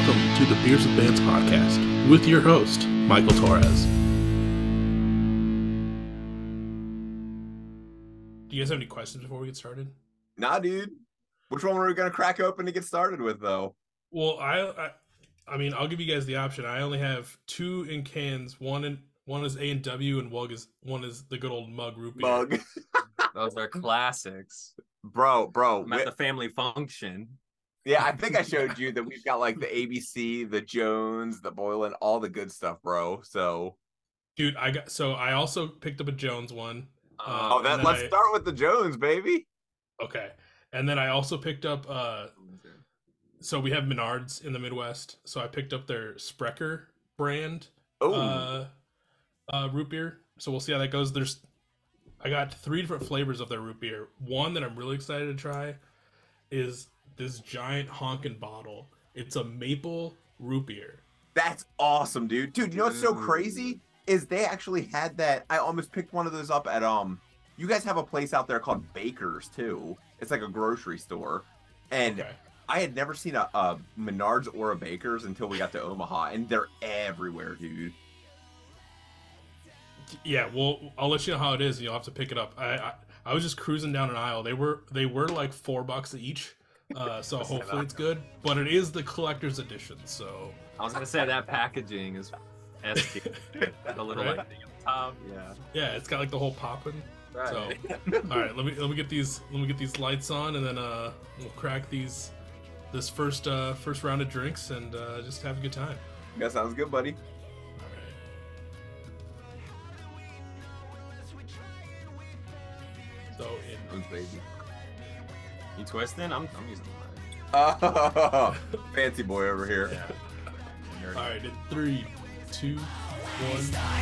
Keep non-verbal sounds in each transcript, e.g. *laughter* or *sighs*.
welcome to the Beers with Bands podcast with your host, Michael Torres. Do you guys have any questions before we get started? Nah, dude. Which one were we gonna crack open to get started with, though? Well, I, I, I mean, I'll give you guys the option. I only have two in cans. One in one is A and W, and one is one is the good old mug root beer. Mug, *laughs* Those are classics. bro, bro. I'm at we- the family function. Yeah, I think I showed you that we've got like the IBC, the Jones, the Boylan, all the good stuff, bro. So, Dude, I got so I also picked up a Jones one. Uh, oh, and that let's I- start with the Jones, baby. Okay, and then I also picked up. uh So we have Menards in the Midwest, so I picked up their Sprecher brand Oh, uh, uh, root beer. So we'll see how that goes. There's, I got three different flavors of their root beer. One that I'm really excited to try is this giant honkin' bottle. It's a maple root beer. that's awesome, dude. Dude, you know what's so crazy is they actually had that. I almost picked one of those up at um. You guys have a place out there called Baker's too. It's like a grocery store, and Okay. I had never seen a, a Menards or a Baker's until we got to Omaha, and they're everywhere, dude. Yeah, well, I'll let you know how it is, you'll have to pick it up. I, I I was just cruising down an aisle. They were they were like four bucks each, uh, so hopefully it's good. But it is the collector's edition, so I was gonna say that packaging is S tier. *laughs* The little Right? like thing at the top. Yeah. yeah, it's got like the whole popping. Right. So, all right, let me let me get these let me get these lights on, and then uh, we'll crack these this first uh first round of drinks and uh, just have a good time. That sounds good, buddy. All right. So in Ooh, baby. You twisting? I'm, I'm using mine. Oh, *laughs* fancy boy over here. Yeah. All right, in three, two, one.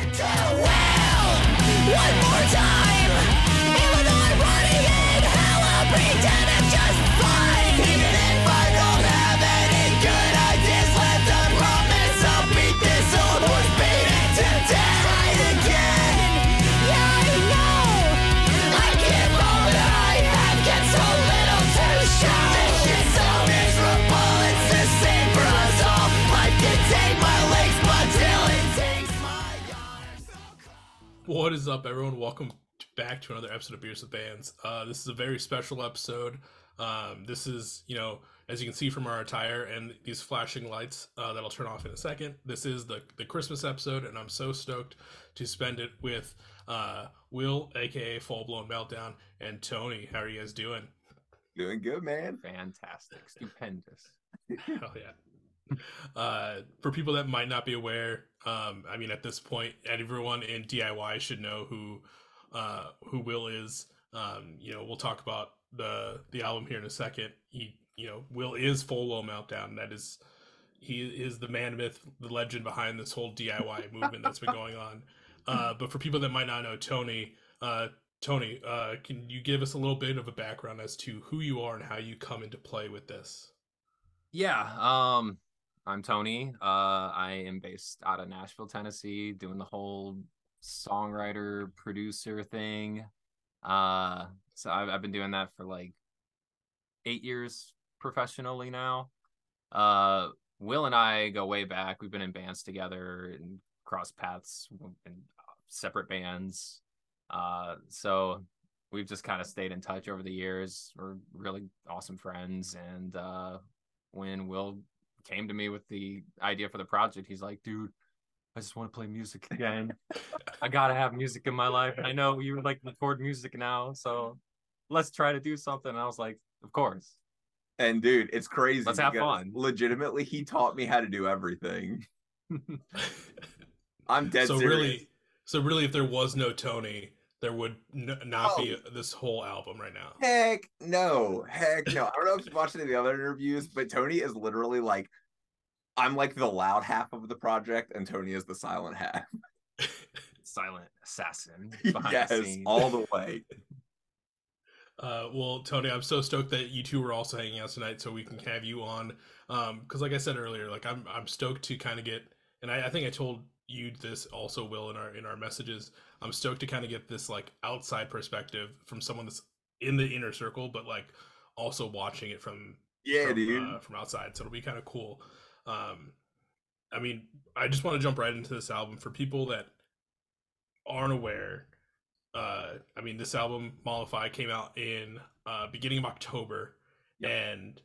What is up, everyone? Welcome back to another episode of Beers with Bands. Uh, this is a very special episode. Um, this is, you know, as you can see from our attire and these flashing lights uh, that I'll turn off in a second. This is the the Christmas episode, and I'm so stoked to spend it with uh, Will, aka Full Blown Meltdown, and Tony. How are you guys doing? Doing good, man. Fantastic. Stupendous. *laughs* Hell yeah. *laughs* Uh, for people that might not be aware, um, I mean, at this point, everyone in DIY should know who uh, who Will is. Um, you know, we'll talk about the the album here in a second. He, you know, Will is Full Blown Meltdown. That is, he is the man myth, the legend behind this whole DIY *laughs* movement that's been going on. Uh, but for people that might not know Tony, uh, Tony, uh, can you give us a little bit of a background as to who you are and how you come into play with this? Yeah. Um, I'm Tony. Uh, I am based out of Nashville, Tennessee, doing the whole songwriter producer thing. Uh, so I've, I've been doing that for like eight years professionally now. Uh, Will and I go way back. We've been in bands together and cross paths in uh, separate bands. Uh, so we've just kind of stayed in touch over the years. We're really awesome friends. And uh, when Will came to me with the idea for the project, he's like, dude, I just want to play music again. I gotta have music in my life. I know you would like record music now, so let's try to do something. And I was like, of course. And dude, it's crazy. Let's have fun. Legitimately, he taught me how to do everything. *laughs* I'm dead so serious. really so really if there was no tony there would n- not be Oh. this whole album right now Heck no. Heck no. I don't know if you watched any of the other interviews, but Tony is literally like, I'm like the loud half of the project, and Tony is the silent half. *laughs* Silent assassin *laughs* behind yes, the scenes. all the way. *laughs* uh, well tony i'm so stoked that you two are also hanging out tonight so we can have you on um because like i said earlier like i'm i'm stoked to kind of get and I, I think i told you this also will in our in our messages i'm stoked to kind of get this like outside perspective from someone that's in the inner circle but like also watching it from Yeah, from, dude. uh, from outside so it'll be kind of cool Um, I mean, I just want to jump right into this album for people that aren't aware. Uh, I mean, this album Mollify came out in uh, beginning of October, Yep. and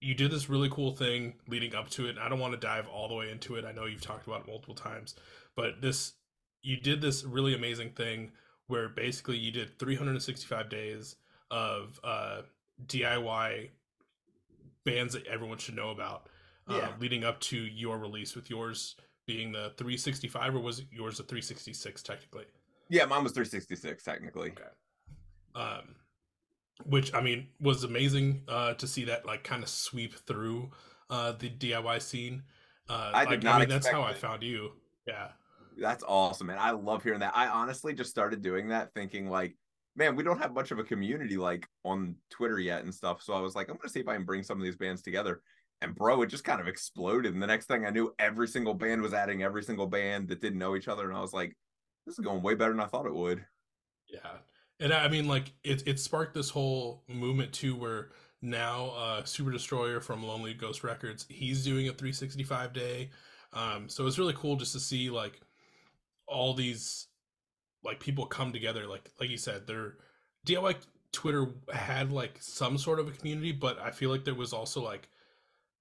you did this really cool thing leading up to it. And I don't want to dive all the way into it. I know you've talked about it multiple times, but this you did this really amazing thing where basically you did 365 days of uh, DIY bands that everyone should know about uh, Yeah. leading up to your release with yours being the 365 or was yours the 366 technically Yeah, mine was 366 technically. Okay. um which i mean was amazing uh to see that like kind of sweep through uh the diy scene uh I did like, not i mean that's how i found you yeah That's awesome, man. I love hearing that. I honestly just started doing that thinking like, man, we don't have much of a community like on Twitter yet and stuff. So I was like, I'm gonna see if I can bring some of these bands together. And bro, it just kind of exploded. And the next thing I knew, every single band was adding every single band that didn't know each other. And I was like, this is going way better than I thought it would. Yeah, and I I mean, like it it sparked this whole movement too, where now uh, Super Destroyer from Lonely Ghost Records, he's doing a 365 day. Um, so it's really cool just to see like all these like people come together. Like like you said, they're DIY Twitter had like some sort of a community, but I feel like there was also like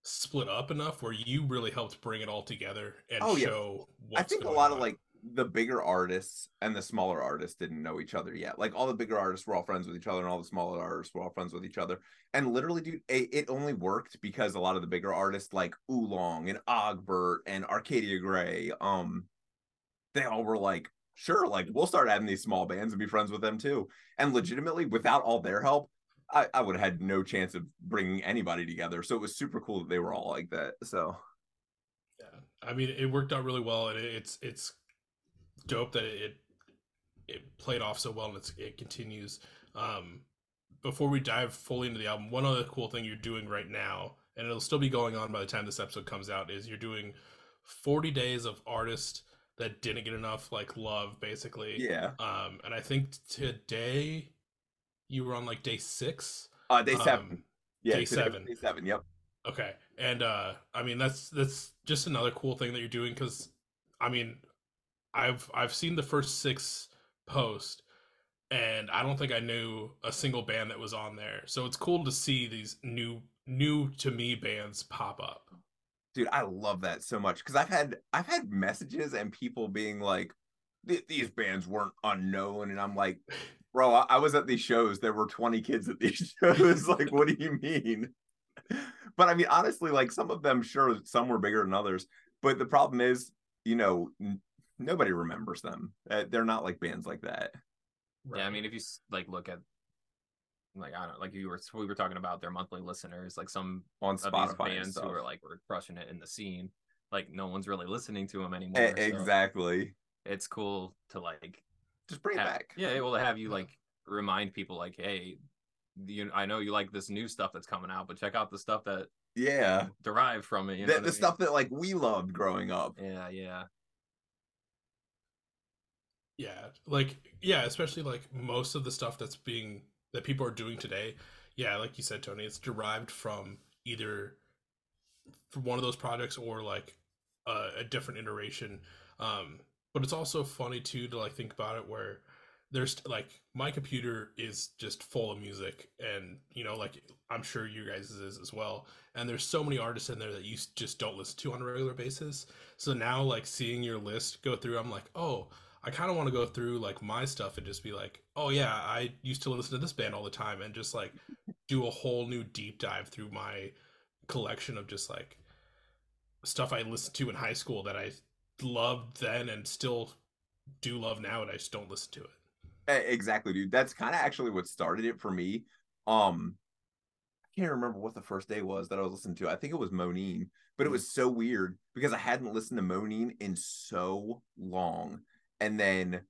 split up enough where you really helped bring it all together and show Oh, yeah. show. I What's think a lot of like the bigger artists and the smaller artists didn't know each other yet. Like all the bigger artists were all friends with each other, and all the smaller artists were all friends with each other. And literally, dude, it, it only worked because a lot of the bigger artists like Oolong and Ogbert and Arcadia Grey, um, they all were like, sure, like we'll start adding these small bands and be friends with them too. And legitimately, without all their help, I, I would have had no chance of bringing anybody together. So it was super cool that they were all like that. So Yeah, I mean, it worked out really well, and it's it's dope that it it played off so well, and it's, it continues. Um, before we dive fully into the album, one other cool thing you're doing right now, and it'll still be going on by the time this episode comes out, is you're doing 40 days of artists that didn't get enough like love, basically. yeah, Um, and I think today you were on like day six. uh, day Um, seven. Yeah, day seven. Day seven. Yep. Okay. And uh I mean that's that's just another cool thing that you're doing cuz I mean I've I've seen the first 6 posts and I don't think I knew a single band that was on there. So it's cool to see these new new to me bands pop up. dude i love that so much because i've had i've had messages and people being like these bands weren't unknown and i'm like bro I-, I was at these shows there were 20 kids at these *laughs* shows like what do you mean but i mean honestly like some of them sure some were bigger than others but the problem is you know nobody remembers them Uh, they're not like bands like that Yeah, I mean, if you like look at like I don't like you were we were talking about their monthly listeners, like some on of these spotify bands who are like were crushing it in the scene, like no one's really listening to them anymore. So exactly it's cool to like just bring it back yeah, well to have you like remind people like, hey, you I know you like this new stuff that's coming out, but check out the stuff that yeah derived from it. You know the, what I the mean? stuff that like we loved growing up Yeah, yeah. Yeah, like yeah, especially like most of the stuff that's being that people are doing today. Yeah, like you said, Tony, it's derived from either from one of those projects or like a, a different iteration. Um, but it's also funny too to like think about it where there's like my computer is just full of music and you know like i'm sure you guys is as well and there's so many artists in there that you just don't listen to on a regular basis so now like seeing your list go through i'm like oh i kind of want to go through like my stuff and just be like oh yeah i used to listen to this band all the time and just like do a whole new deep dive through my collection of just like stuff i listened to in high school that i loved then and still do love now and i just don't listen to it Exactly, dude. That's kind of actually what started it for me. Um, I can't remember what the first day was that I was listening to. I think it was Monine, but it was so weird because I hadn't listened to Monine in so long. And then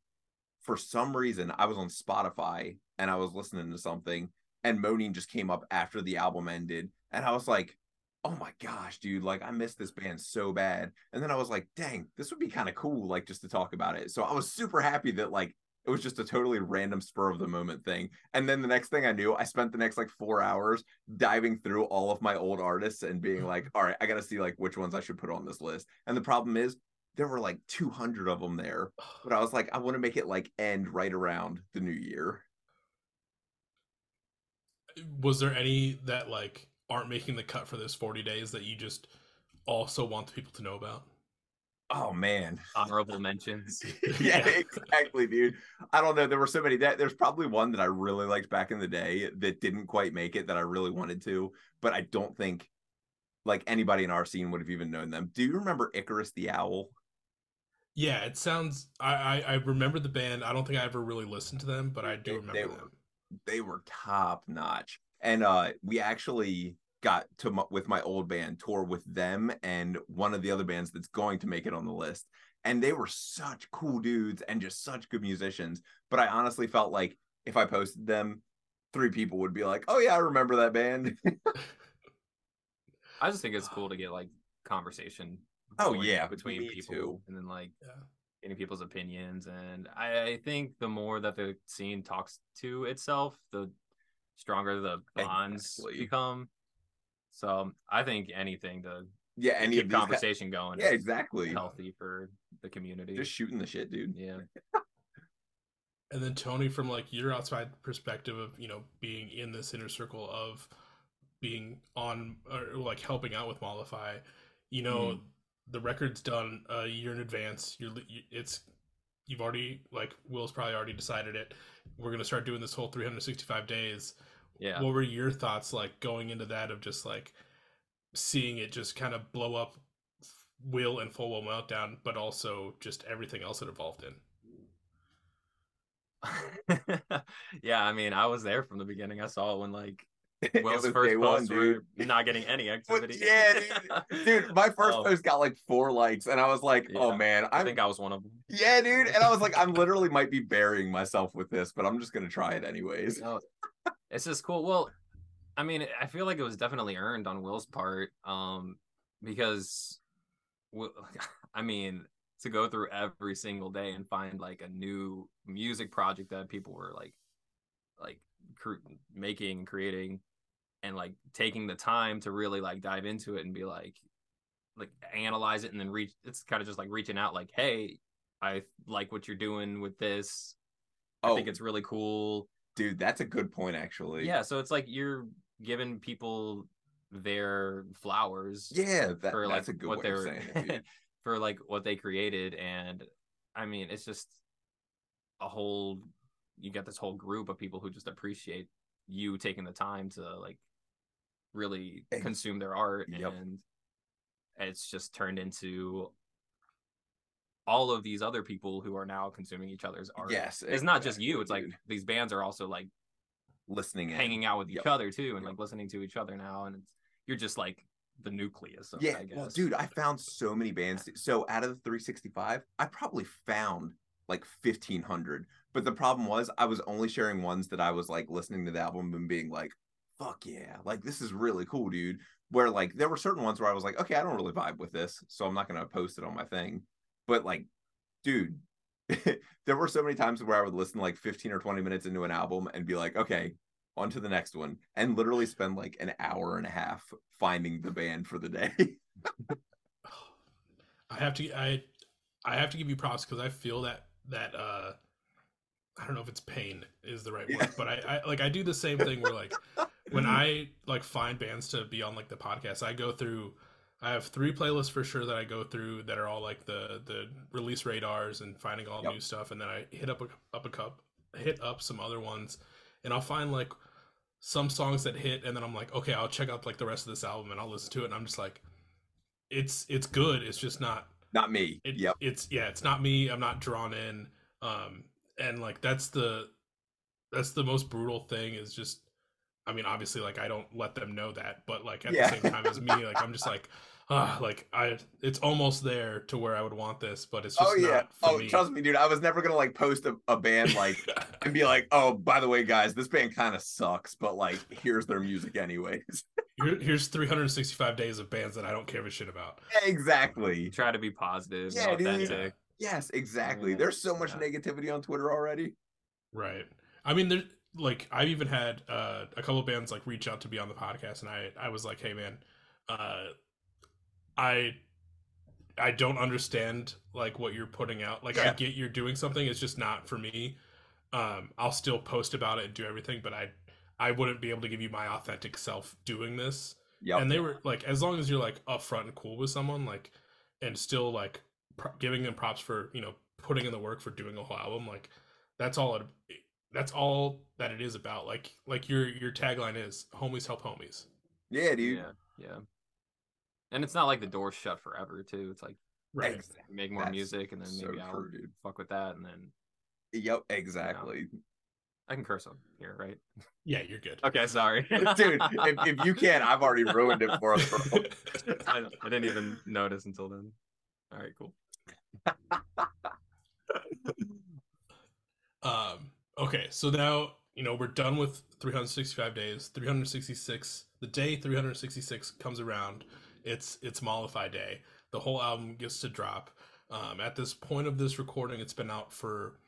for some reason, I was on Spotify and I was listening to something, and Monine just came up after the album ended. And I was like, oh my gosh, dude, like I missed this band so bad. And then I was like, dang, this would be kind of cool, like just to talk about it. So I was super happy that like It was just a totally random spur of the moment thing. And then the next thing I knew, I spent the next like four hours diving through all of my old artists and being *laughs* like, all right, I got to see like which ones I should put on this list. And the problem is, there were like 200 of them there. But I was like, I want to make it like end right around the new year. Uh, was there any that like aren't making the cut for this 40 days that you just also want the people to know about? Oh man. Honorable *laughs* mentions. yeah, exactly, dude. I don't know. There were so many that there's probably one that I really liked back in the day that didn't quite make it that I really wanted to, but I don't think like anybody in our scene would have even known them. Do you remember Icarus the Owl? Yeah, it sounds. I, I I remember the band. I don't think I ever really listened to them, but I do They- remember they them. They were top notch, and uh, we actually got to m- with my old band tour with them and one of the other bands that's going to make it on the list, and they were such cool dudes and just such good musicians. But I honestly felt like if I posted them, three people would be like, "Oh yeah, I remember that band." *laughs* *laughs* I just think it's cool to *sighs* get like conversation. Oh, yeah, between me people, too. and then like Yeah. getting people's opinions. And I, I think the more that the scene talks to itself, the stronger the bonds Exactly. become. So I think anything to yeah, any keep of these guys- conversation going. Yeah, exactly. Healthy for the community. Just shooting the shit, dude. yeah. And then Tony, from like your outside perspective of you know being in this inner circle of being on or like helping out with Mollify, you know Mhm. The record's done a year in advance. You're it's you've already like Will's probably already decided it. We're gonna start doing this whole 365 days. Yeah. What were your thoughts like going into that of just like seeing it just kind of blow up Will and Full Will Meltdown, but also just everything else it evolved in? *laughs* yeah, I mean, I was there from the beginning. I saw it when like *laughs* Will's first day one, dude. not getting any *laughs* activity. yeah, dude. *laughs* Dude, my first Oh. post got like four likes, and I was like, "Oh man, I I'm think I was one of them. yeah, dude." And I was like, "I'm literally might be burying myself with this, but I'm just gonna try it anyways." No, it's just cool. Well, I mean, I feel like it was definitely earned on Will's part, um, because, Will, I mean, to go through every single day and find like a new music project that people were like, like cr- making, creating, and like taking the time to really like dive into it and be like, like analyze it and then reach. It's kind of just like reaching out, like, hey, I like what you're doing with this. I Oh, think it's really cool dude, that's a good point, actually. yeah so it's like you're giving people their flowers yeah, that, for like that's a good what way of they're saying it, *laughs* for like what they created and i mean it's just a whole you get this whole group of people who just appreciate you taking the time to like really Ex- consume their art Yep. and it's just turned into all of these other people who are now consuming each other's art Yes, it's not just you it's like these bands are also like listening, in. hanging out with each other too and Yep. like listening to each other now and it's you're just like the nucleus of Yeah, it, I guess. well, dude, I found so many bands. So out of the 365, I probably found like 1500. But the problem was, I was only sharing ones that I was like listening to the album and being like, "Fuck yeah!" Like this is really cool, dude. Where like there were certain ones where I was like, "Okay, I don't really vibe with this, so I'm not gonna post it on my thing." But like, dude, *laughs* there were so many times where I would listen like 15 or 20 minutes into an album and be like, "Okay." On to the next one, and literally spend like an hour and a half finding the band for the day. *laughs* *sighs* I have to I I have to give you props because I feel that that uh I don't know if it's pain is the right Yeah. word, but I, I like I do the same thing where like when *laughs* I like find bands to be on like the podcast, I go through I have three playlists for sure that I go through that are all like the the release radars and finding all Yep. new stuff and then I hit up a, up a cup hit up some other ones and I'll find like some songs that hit and then I'm like okay I'll check out like the rest of this album and I'll listen to it and I'm just like it's it's good it's just not Not me. it, yep. it's yeah it's not me i'm not drawn in um and like that's the that's the most brutal thing is just i mean obviously like i don't let them know that but like at Yeah. the same time as me like i'm just like ah like i it's almost there to where i would want this but it's just Oh yeah. not for Oh, me. trust me, dude. I was never gonna like post a, a band like *laughs* and be like, oh, by the way, guys, this band kind of sucks, but like, here's their music anyways. Here, here's 365 days of bands that i don't care a shit about exactly. try to be positive Yeah, and dude. Yes, exactly. Yeah, There's so much yeah. negativity on Twitter already. Right. I mean, there like I've even had uh, a couple of bands like reach out to be on the podcast, and I I was like, hey man, uh, I I don't understand like what you're putting out. Like I get you're doing something, it's just not for me. Um, I'll still post about it and do everything, but I I wouldn't be able to give you my authentic self doing this. Yeah. And they were like, as long as you're like upfront and cool with someone, like, and still like pro- giving them props for you know putting in the work for doing a whole album, like that's all it. That's all that it is about. Like, like your your tagline is "Homies help homies." yeah, dude. Yeah, yeah. And it's not like the door's shut forever too. It's like Right. Exactly. make more That's music and then so maybe I'll true, dude. fuck with that and then Yep, exactly. I can curse on here, right? Yeah, you're good. Okay, sorry. *laughs* Dude, if, if you can't I've already ruined it for *laughs* us, bro. *laughs* I, I didn't even notice until then. All right, cool. *laughs* Um, okay, so now you know we're done with 365 days. 366, the day 366 comes around, it's it's Mollify Day. The whole album gets to drop. Um, at this point of this recording, it's been out for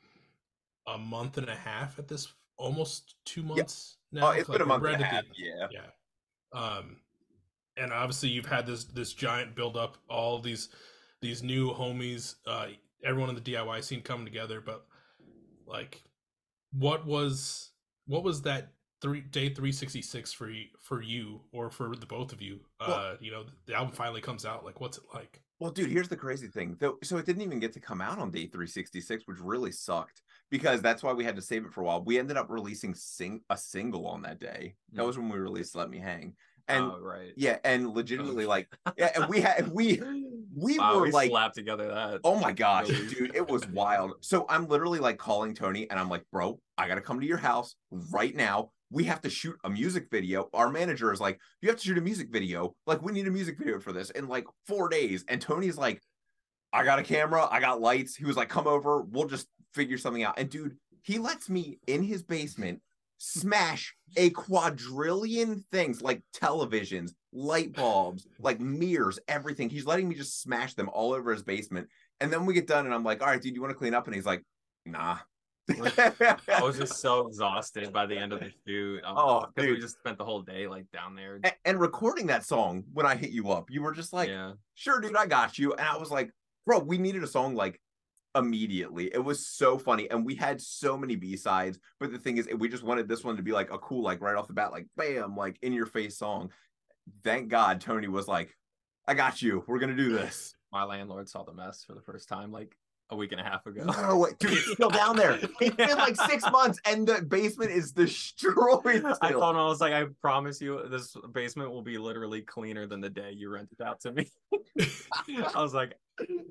a month and a half. At this, almost two months now. Oh, it's Like, been a month and a half. Yeah. yeah. Um, and obviously you've had this this giant build up, all these these new homies, uh, everyone in the DIY scene coming together. But like, what was what was that three day three sixty six for you, for you or for the both of you? Well- uh, you know, the album finally comes out. Like, what's it like? Well, dude, here's the crazy thing. Though, so it didn't even get to come out on day 366, which really sucked because that's why we had to save it for a while. We ended up releasing sing a single on that day. That Mm. was when we released "Let Me Hang," and oh, right. yeah, and legitimately, like, yeah, and we had we *laughs* we Wow, were we like, slapped together that. oh my gosh, dude, it *laughs* was wild. So I'm literally like calling Tony, and I'm like, bro, I gotta come to your house right now. We have to shoot a music video. Our manager is like, you have to shoot a music video. Like, we need a music video for this in like four days. And Tony's like, I got a camera, I got lights. He was like, come over, we'll just figure something out. And dude, he lets me in his basement smash a quadrillion things like televisions, light bulbs, like mirrors, everything. He's letting me just smash them all over his basement. And then we get done, and I'm like, all right, dude, you want to clean up? And he's like, nah. I was just so exhausted by the end of the shoot. Um, Oh, because we just spent the whole day like down there. A- and recording that song when I hit you up, you were just like, yeah, sure, dude, I got you. And I was like, bro, we needed a song like immediately. It was so funny. And we had so many B-sides. But the thing is, we just wanted this one to be like a cool, like right off the bat, like bam, like in your face song. Thank God Tony was like, I got you. We're gonna do this. my landlord saw the mess for the first time like a week and a half ago. No way, dude, it's still down there. *laughs* It's been like six months, and the basement is destroyed. I still. told him I was like, I promise you, this basement will be literally cleaner than the day you rented out to me. *laughs* I was like,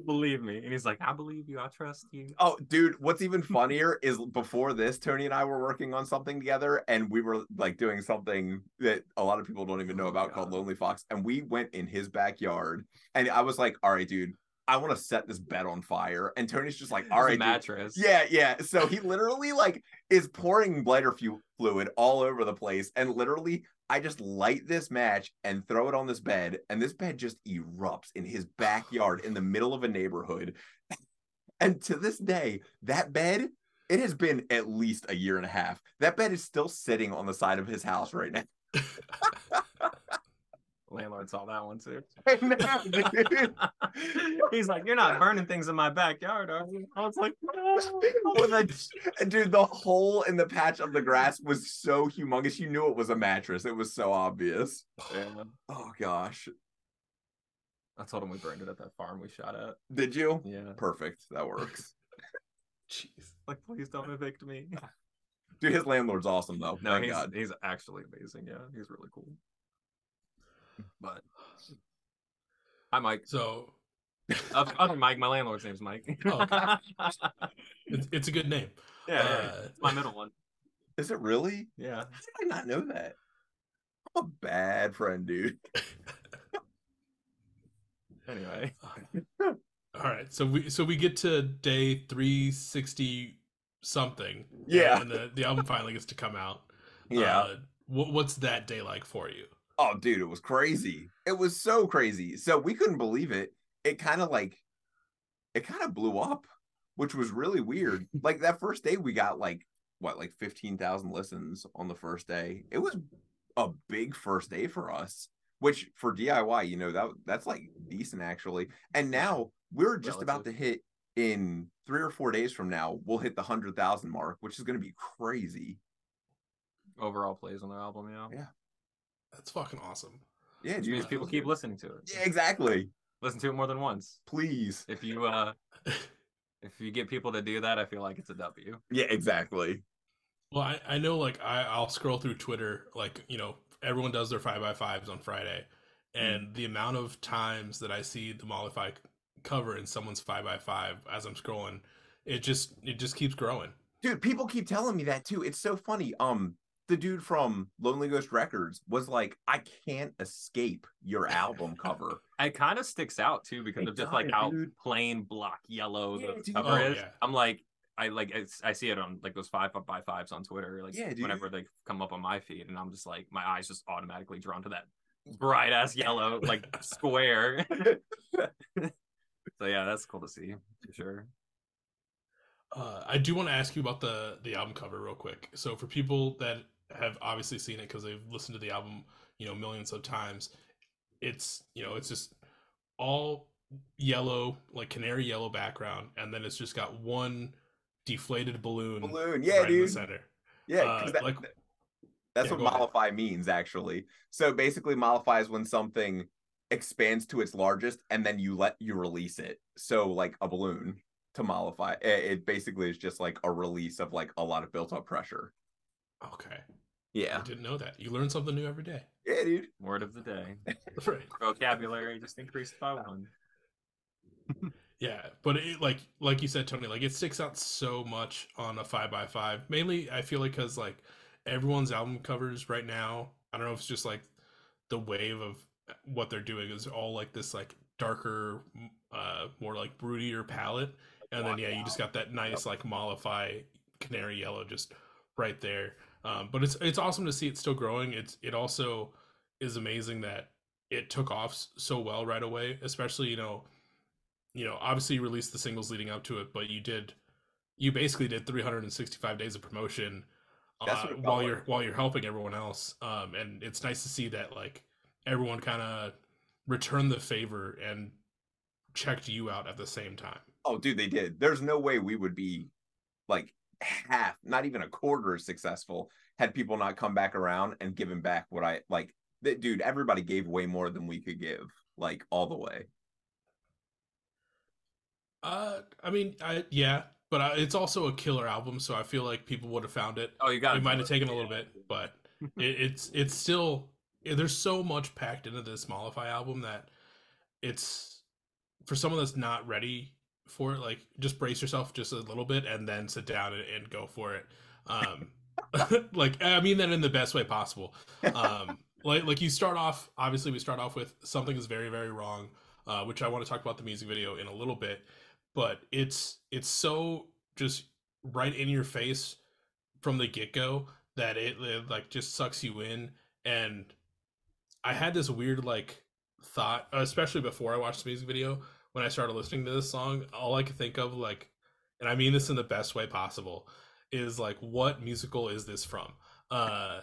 believe me, and he's like, I believe you, I trust you. Oh, dude, what's even funnier is before this, Tony and I were working on something together, and we were like doing something that a lot of people don't even know Oh, about called Lonely Fox. And we went in his backyard, and I was like, "All right, dude, I want to set this bed on fire." And Tony's just like, *laughs* "All right, dude." mattress. Yeah, yeah. *laughs* So he literally like is pouring lighter fu- fluid all over the place, and literally, I just light this match and throw it on this bed, and this bed just erupts in his backyard in the middle of a neighborhood. *laughs* And to this day, that bed, it has been at least a year and a half. That bed is still sitting on the side of his house right now. Landlord saw that one too. *laughs* Know, *laughs* he's like, You're not burning things in my backyard, are you? I was like, No. *laughs* A- dude, the hole in the patch of the grass was so humongous. You knew it was a mattress. It was so obvious. Yeah. Oh gosh. I told him we burned it at that farm we shot at. Did you? Yeah. Perfect. That works. Jeez. Like, please don't evict me. Dude, his landlord's awesome though. No, he's God. he's actually amazing. Yeah, he's really cool. But hi, Mike. So *laughs* Other Mike, my landlord's name's Mike. Oh, okay. *laughs* it's, it's a good name. yeah, yeah, Uh, it's my middle one. Is it really? Yeah. How did I not know that? I'm a bad friend, dude. *laughs* Anyway, All right, so we so we get to day three sixty something. Yeah. and the, the album finally gets to come out. Yeah. Uh, what, what's that day like for you? Oh, dude, it was crazy. It was so crazy. So we couldn't believe it. It kind of like it kind of blew up, which was really weird. *laughs* like that first day, we got like what, like fifteen thousand listens on the first day. It was a big first day for us. Which for DIY, you know that that's like decent actually. And now we're just about to hit in three or four days from now. We'll hit the hundred thousand mark, which is going to be crazy. Overall plays on their album, yeah. Yeah. That's fucking awesome. Yeah, Which dude. means people keep listening to it. Yeah, exactly. Listen to it more than once. Please. If you uh *laughs* if you get people to do that, I feel like it's a W. Yeah, exactly. Well, I, I know like I, I'll scroll through Twitter, like, you know, everyone does their five by fives on Friday. And the amount of times that I see the Mollify cover in someone's five by five as I'm scrolling, it just it just keeps growing. Dude, people keep telling me that too. It's so funny. Um, the dude from Lonely Ghost Records was like, I can't escape your *laughs* album cover. It kind of sticks out too because It of just does, like how dude. plain block yellow Yeah, the dude. cover Oh, is. yeah. I'm like, I like it's, I see it on like those five by fives on Twitter, like Yeah, whenever they come up on my feed, and I'm just like, my eyes just automatically drawn to that bright ass yellow like *laughs* square. *laughs* so yeah, that's cool to see for sure. Uh, I do want to ask you about the the album cover real quick. So for people that have obviously seen it because they've listened to the album, you know, millions of times, it's you know it's just all yellow, like canary yellow background, and then it's just got one deflated balloon, Balloon, yeah, right in the dude. center. Yeah, Uh, that- like- that's Yeah, what go ahead. mollify means actually. So basically, mollify is when something expands to its largest and then you let you release it. So like a balloon to mollify, it, it basically is just like a release of like a lot of built up pressure. Okay, I Yeah, didn't know that. You learn something new every day. yeah, dude. Word of the day. *laughs* Right. Vocabulary just increased by one. *laughs* Yeah, but it like like you said, Tony, like it sticks out so much on a five by five. Mainly, I feel like because like everyone's album covers right now. I don't know if it's just like the wave of what they're doing is all like this like darker, uh, more like broodier palette, and then yeah, you just got that nice like mollify canary yellow just right there. Um, but it's it's awesome to see it still growing. It's it also is amazing that it took off so well right away, especially you know you know, obviously you released the singles leading up to it, but you did, you basically did 365 days of promotion uh, what it felt while like. you're while you're helping everyone else. Um, and it's nice to see that like everyone kind of returned the favor and checked you out at the same time. Oh, dude, they did. There's no way we would be like half, not even a quarter as successful had people not come back around and given back what I like. Th- dude, everybody gave way more than we could give, like all the way. Uh, I mean, I yeah, but I, it's also a killer album, so I feel like people would have found it. Oh, you got It might have taken a little bit, but *laughs* it, it's it's still there's so much packed into this Mollify album that it's for someone that's not ready for it. Like, just brace yourself just a little bit and then sit down and, and go for it. Um, *laughs* like I mean that in the best way possible. Um, *laughs* like like you start off. Obviously, we start off with something is very very wrong, uh, which I want to talk about the music video in a little bit. But it's it's so just right in your face from the get go that it, it like just sucks you in and i had this weird like thought especially before i watched the music video when i started listening to this song all i could think of like and i mean this in the best way possible is like what musical is this from uh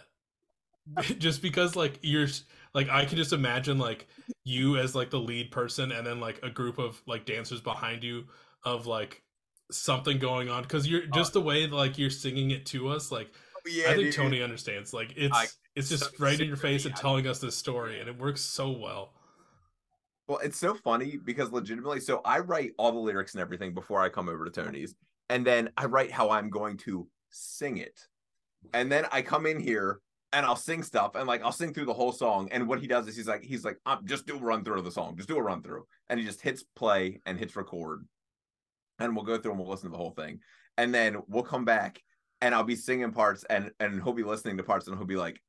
*laughs* just because like you're like i can just imagine like you as like the lead person and then like a group of like dancers behind you of like something going on because you're just the way like you're singing it to us like yeah, I think dude. Tony understands. Like it's I- it's just so right in your face and telling us this story, and it works so well. Well, it's so funny because legitimately, so I write all the lyrics and everything before I come over to Tony's, and then I write how I'm going to sing it, and then I come in here and I'll sing stuff, and like I'll sing through the whole song. And what he does is he's like, he's like, um, just do a run through of the song, just do a run through, and he just hits play and hits record, and we'll go through and we'll listen to the whole thing, and then we'll come back and I'll be singing parts, and and he'll be listening to parts, and he'll be like,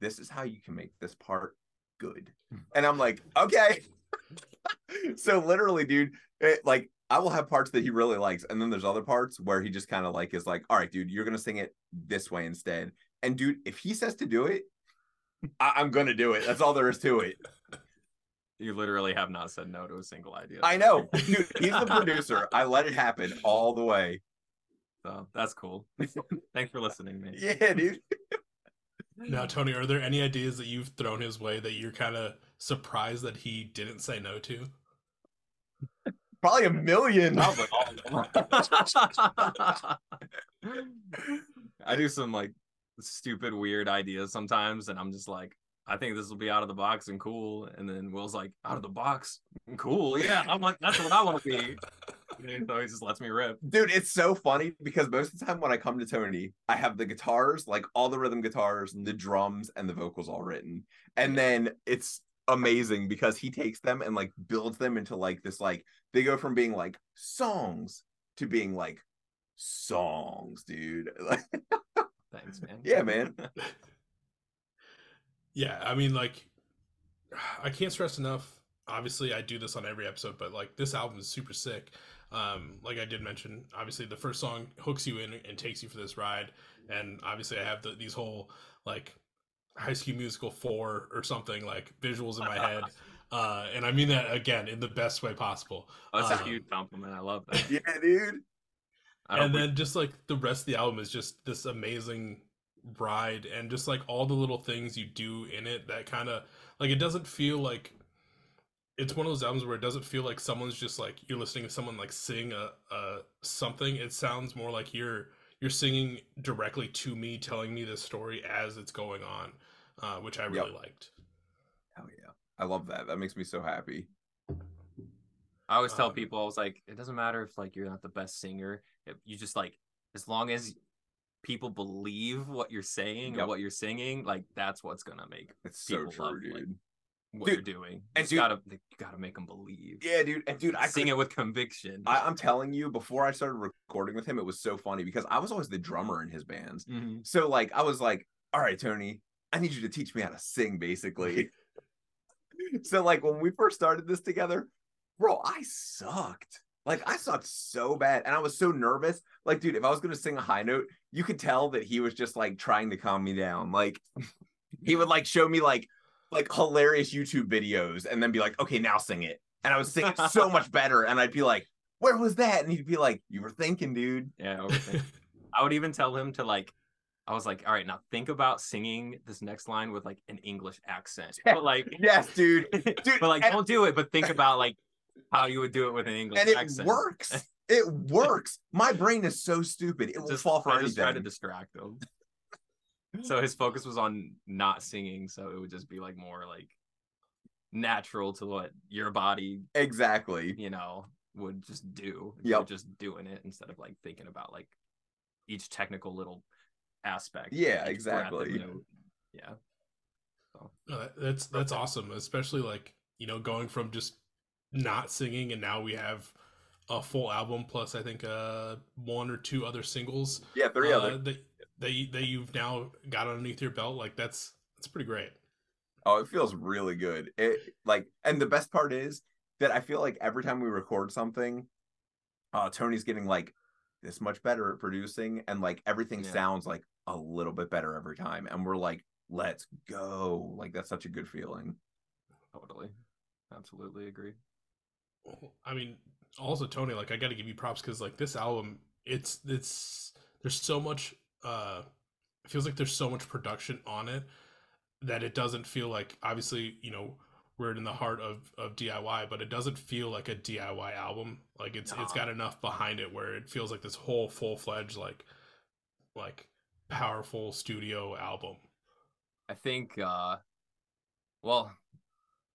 this is how you can make this part good, and I'm like, okay *laughs* so literally, dude, it, like I will have parts that he really likes, and then there's other parts where he just kind of like is like, all right, dude, you're gonna sing it this way instead. And dude, if he says to do it, I- I'm gonna do it. That's all there is to it. *laughs* You literally have not said no to a single idea. I know, dude. He's the producer. I let it happen all the way. So that's cool. Thanks for listening, man. *laughs* Yeah, dude. Now, Tony, are there any ideas that you've thrown his way that you're kind of surprised that he didn't say no to? Probably a million. I was like. I do some like stupid, weird ideas sometimes, and I'm just like, I think this will be out of the box and cool. And then Will's like, out of the box, and cool. *laughs* Yeah, I'm like, that's what I want to be. *laughs* And so he just lets me rip. Dude, it's so funny because most of the time when I come to Tony, I have the guitars, like all the rhythm guitars, and the drums, and the vocals all written. And then it's amazing because he takes them and like builds them into like this like they go from being like songs to being like songs, dude. *laughs* Thanks, man. yeah, man. *laughs* Yeah, I mean, like, I can't stress enough. Obviously, I do this on every episode, but like, this album is super sick. Um, like I did mention, obviously, the first song hooks you in and takes you for this ride, and obviously, I have the, these whole like High School Musical four or something like visuals in my head, *laughs* uh, and I mean that again in the best way possible. Oh, that's a Um, huge compliment. I love that. yeah, dude. I don't and then just like the rest of the album is just this amazing ride and just like all the little things you do in it that kind of like it doesn't feel like it's one of those albums where it doesn't feel like someone's just like you're listening to someone like sing a, a something it sounds more like you're you're singing directly to me telling me this story as it's going on uh, which i really liked Hell yeah. I love that. That makes me so happy. I always tell Um, people, I was like, it doesn't matter if like you're not the best singer. If you just like, as long as people believe what you're saying Yep. or what you're singing, like that's what's gonna make It's so People true, love, dude. like, what Dude, you're doing. You and just dude- gotta, you gotta make them believe. yeah, dude. And dude, I Sing it with conviction. I, I'm telling you, before I started recording with him, it was so funny because I was always the drummer in his bands. Mhm. So like I was like, all right, Tony, I need you to teach me how to sing, basically. *laughs* so like when we first started this together, bro, I sucked. Like I sucked so bad. And I was so nervous. Like, dude, if I was gonna sing a high note, you could tell that he was just like trying to calm me down. Like he would like show me like like hilarious YouTube videos and then be like, okay, now sing it. And I would sing it so much *laughs* better. And I'd be like, where was that? And he'd be like, you were thinking, dude. Yeah. I *laughs* would even tell him to like, I was like, all right, now think about singing this next line with like an English accent, but like, Yes, dude. *laughs* but like, and- don't do it, but think about like how you would do it with an English accent. and it accent. works. *laughs* It works. My brain is so stupid. It will just fall for I just tried to distract him. so his focus was on not singing, so it would just be like more like natural to what your body, Exactly. you know, would just do. Yep. You're just doing it instead of like thinking about like each technical little aspect. Yeah, each exactly. note. Yeah. No, that's that's awesome especially like you know going from just not singing and now we have a full album plus i think uh one or two other singles Yeah, three uh, other. that, that, you, that you've now got underneath your belt like that's that's pretty great Oh, it feels really good. It like, and the best part is that I feel like every time we record something, uh, Tony's getting like this much better at producing, and like everything Yeah. sounds like a little bit better every time, and we're like, let's go! Like that's such a good feeling. Totally. Absolutely agree. i mean also tony like i gotta give you props because like this album it's it's there's so much uh it feels like there's so much production on it that it doesn't feel like obviously you know we're in the heart of of DIY but it doesn't feel like a DIY album like it's it's got enough behind it where it feels like this whole full-fledged like like powerful studio album? I think uh well,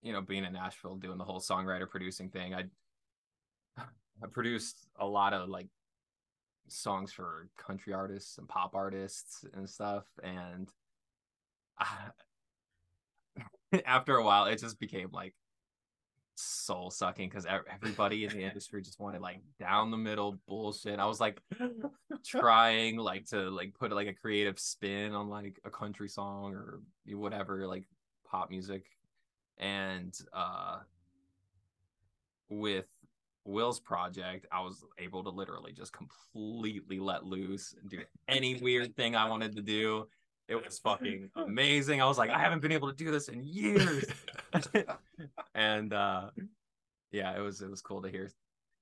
you know, being in Nashville doing the whole songwriter producing thing, I I produced a lot of like songs for country artists and pop artists and stuff and I, *laughs* after a while it just became like soul sucking because everybody in the industry just wanted like down the middle bullshit. I was like *laughs* trying like to like put like a creative spin on like a country song or whatever like pop music and uh with Will's project I was able to literally just completely let loose and do any weird thing I wanted to do It was fucking *laughs* amazing. I was like, I haven't been able to do this in years. *laughs* and uh yeah, it was it was cool to hear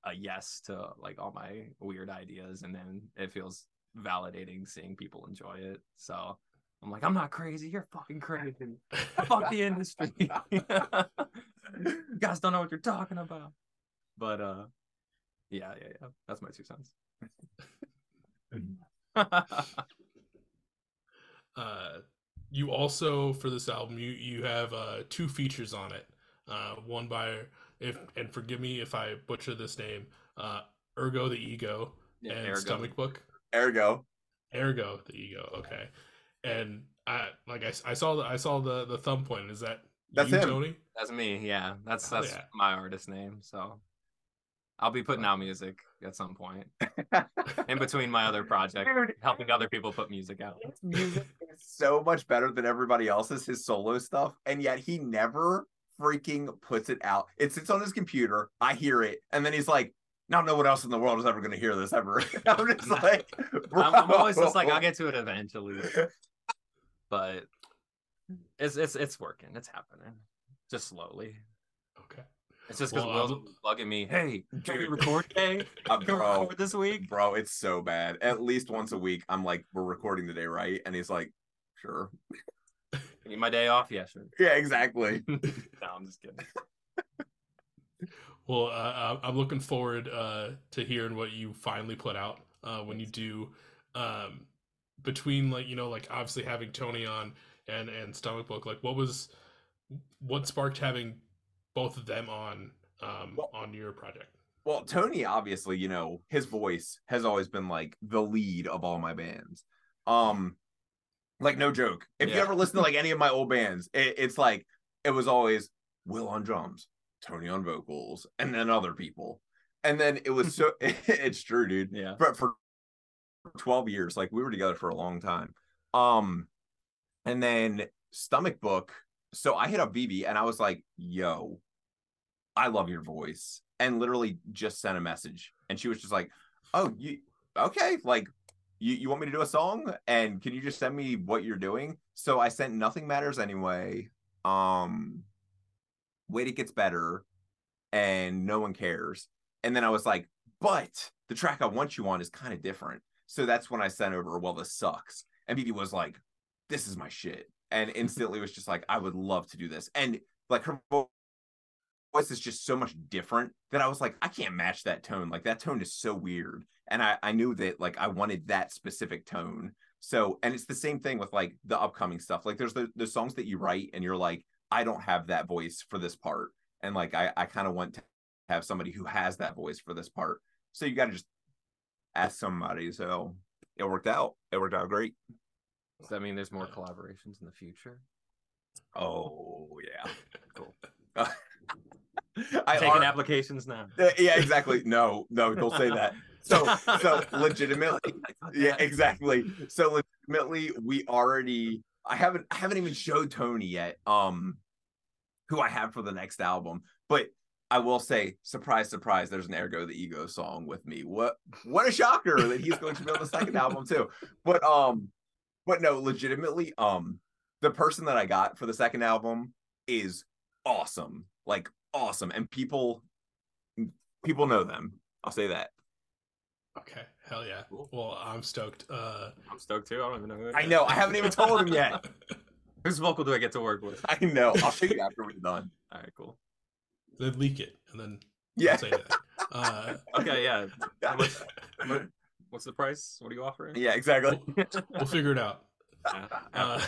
a yes to like all my weird ideas and then it feels validating seeing people enjoy it. So I'm like, I'm not crazy, you're fucking crazy. Fuck the industry. *laughs* you guys don't know what you're talking about. But uh yeah, yeah, yeah. That's my two cents. *laughs* uh, you also for this album you you have uh, two features on it. Uh, one by if and forgive me if I butcher this name. Uh, Ergo the Ego Yeah, and Ergo. Stomach Book. Ergo. Ergo the Ego. Okay, and I like I, I saw the I saw the the thumb point. Is that That's you, him. Tony? That's me. Yeah, that's Hell that's yeah. my artist name. So I'll be putting out music at some point *laughs* in between my other project, helping other people put music out. Music is so much better than everybody else's, his solo stuff, and yet he never freaking puts it out. It sits on his computer, I hear it, and then he's like, now no one else in the world is ever gonna hear this ever. *laughs* I'm just like, I'm, I'm always just like. I'll get to it eventually, but it's it's it's working. It's happening, just slowly. Okay. It's just because Well, Will's um, bugging me. Hey, can we record today? *laughs* Uh, Can we bro, record this week? bro, it's so bad. At least once a week, I'm like, we're recording today, right? And he's like, sure. Need my day off? Yeah, sure. Yeah, exactly. *laughs* No, *laughs* I'm just kidding. Well, uh, I- I'm looking forward uh, to hearing what you finally put out uh, when you do. Um, between like you know, like obviously having Tony on and and Stomach Book, like what was what sparked having both of them on um, Well- on your project? Well, Tony, obviously, you know, his voice has always been like the lead of all my bands. Um, like no joke. If you ever listen to like any of my old bands, it, it's like it was always Will on drums, Tony on vocals, and then other people. And then it was so *laughs* *laughs* it's true, dude. Yeah. But for 12 years, like we were together for a long time. Um, and then Stomach Book. So I hit up BB and I was like, yo, I love your voice. And literally just sent a message. And she was just like, Oh, you okay? Like you, you want me to do a song? And can you just send me what you're doing? So I sent Nothing Matters Anyway. Um Wait It Gets Better and No One Cares. And then I was like, but the track I want you on is kind of different. So that's when I sent over, well, this sucks. And bb was like, this is my shit. And *laughs* instantly was just like, I would love to do this. And like her vo- voice is just so much different that I was like, I can't match that tone. Like that tone is so weird. And I, I knew that like I wanted that specific tone. So, and it's the same thing with like the upcoming stuff. Like there's the, the songs that you write and you're like, I don't have that voice for this part. And like, I, I kind of want to have somebody who has that voice for this part. So you got to just ask somebody. So it worked out. It worked out great. Does that mean there's more collaborations in the future? Oh yeah. *laughs* Cool. *laughs* I Taking are- applications now. *laughs* Yeah, exactly. No, no, don't say that. So, *laughs* so legitimately, yeah, exactly. So legitimately, we already. I haven't. I haven't even showed Tony yet. Um, who I have for the next album, but I will say, surprise, surprise. There's an Ergo the Ego song with me. What? What a shocker that he's going to be on the second album too. But um, but no, legitimately, um, the person that I got for the second album is awesome. Like awesome, and people people know them. I'll say that. Okay, hell yeah. Cool. Well, I'm stoked. Uh, I'm stoked too. I don't even know. Who I know. I haven't even told him yet. *laughs* Whose vocal do I get to work with? I know. I'll show you *laughs* after we're done. All right, cool. then leak it, and then Yeah. say that. Uh, *laughs* Okay, yeah. How what- what's the price? What are you offering? Yeah, exactly. we'll, we'll figure it out. Yeah. Uh,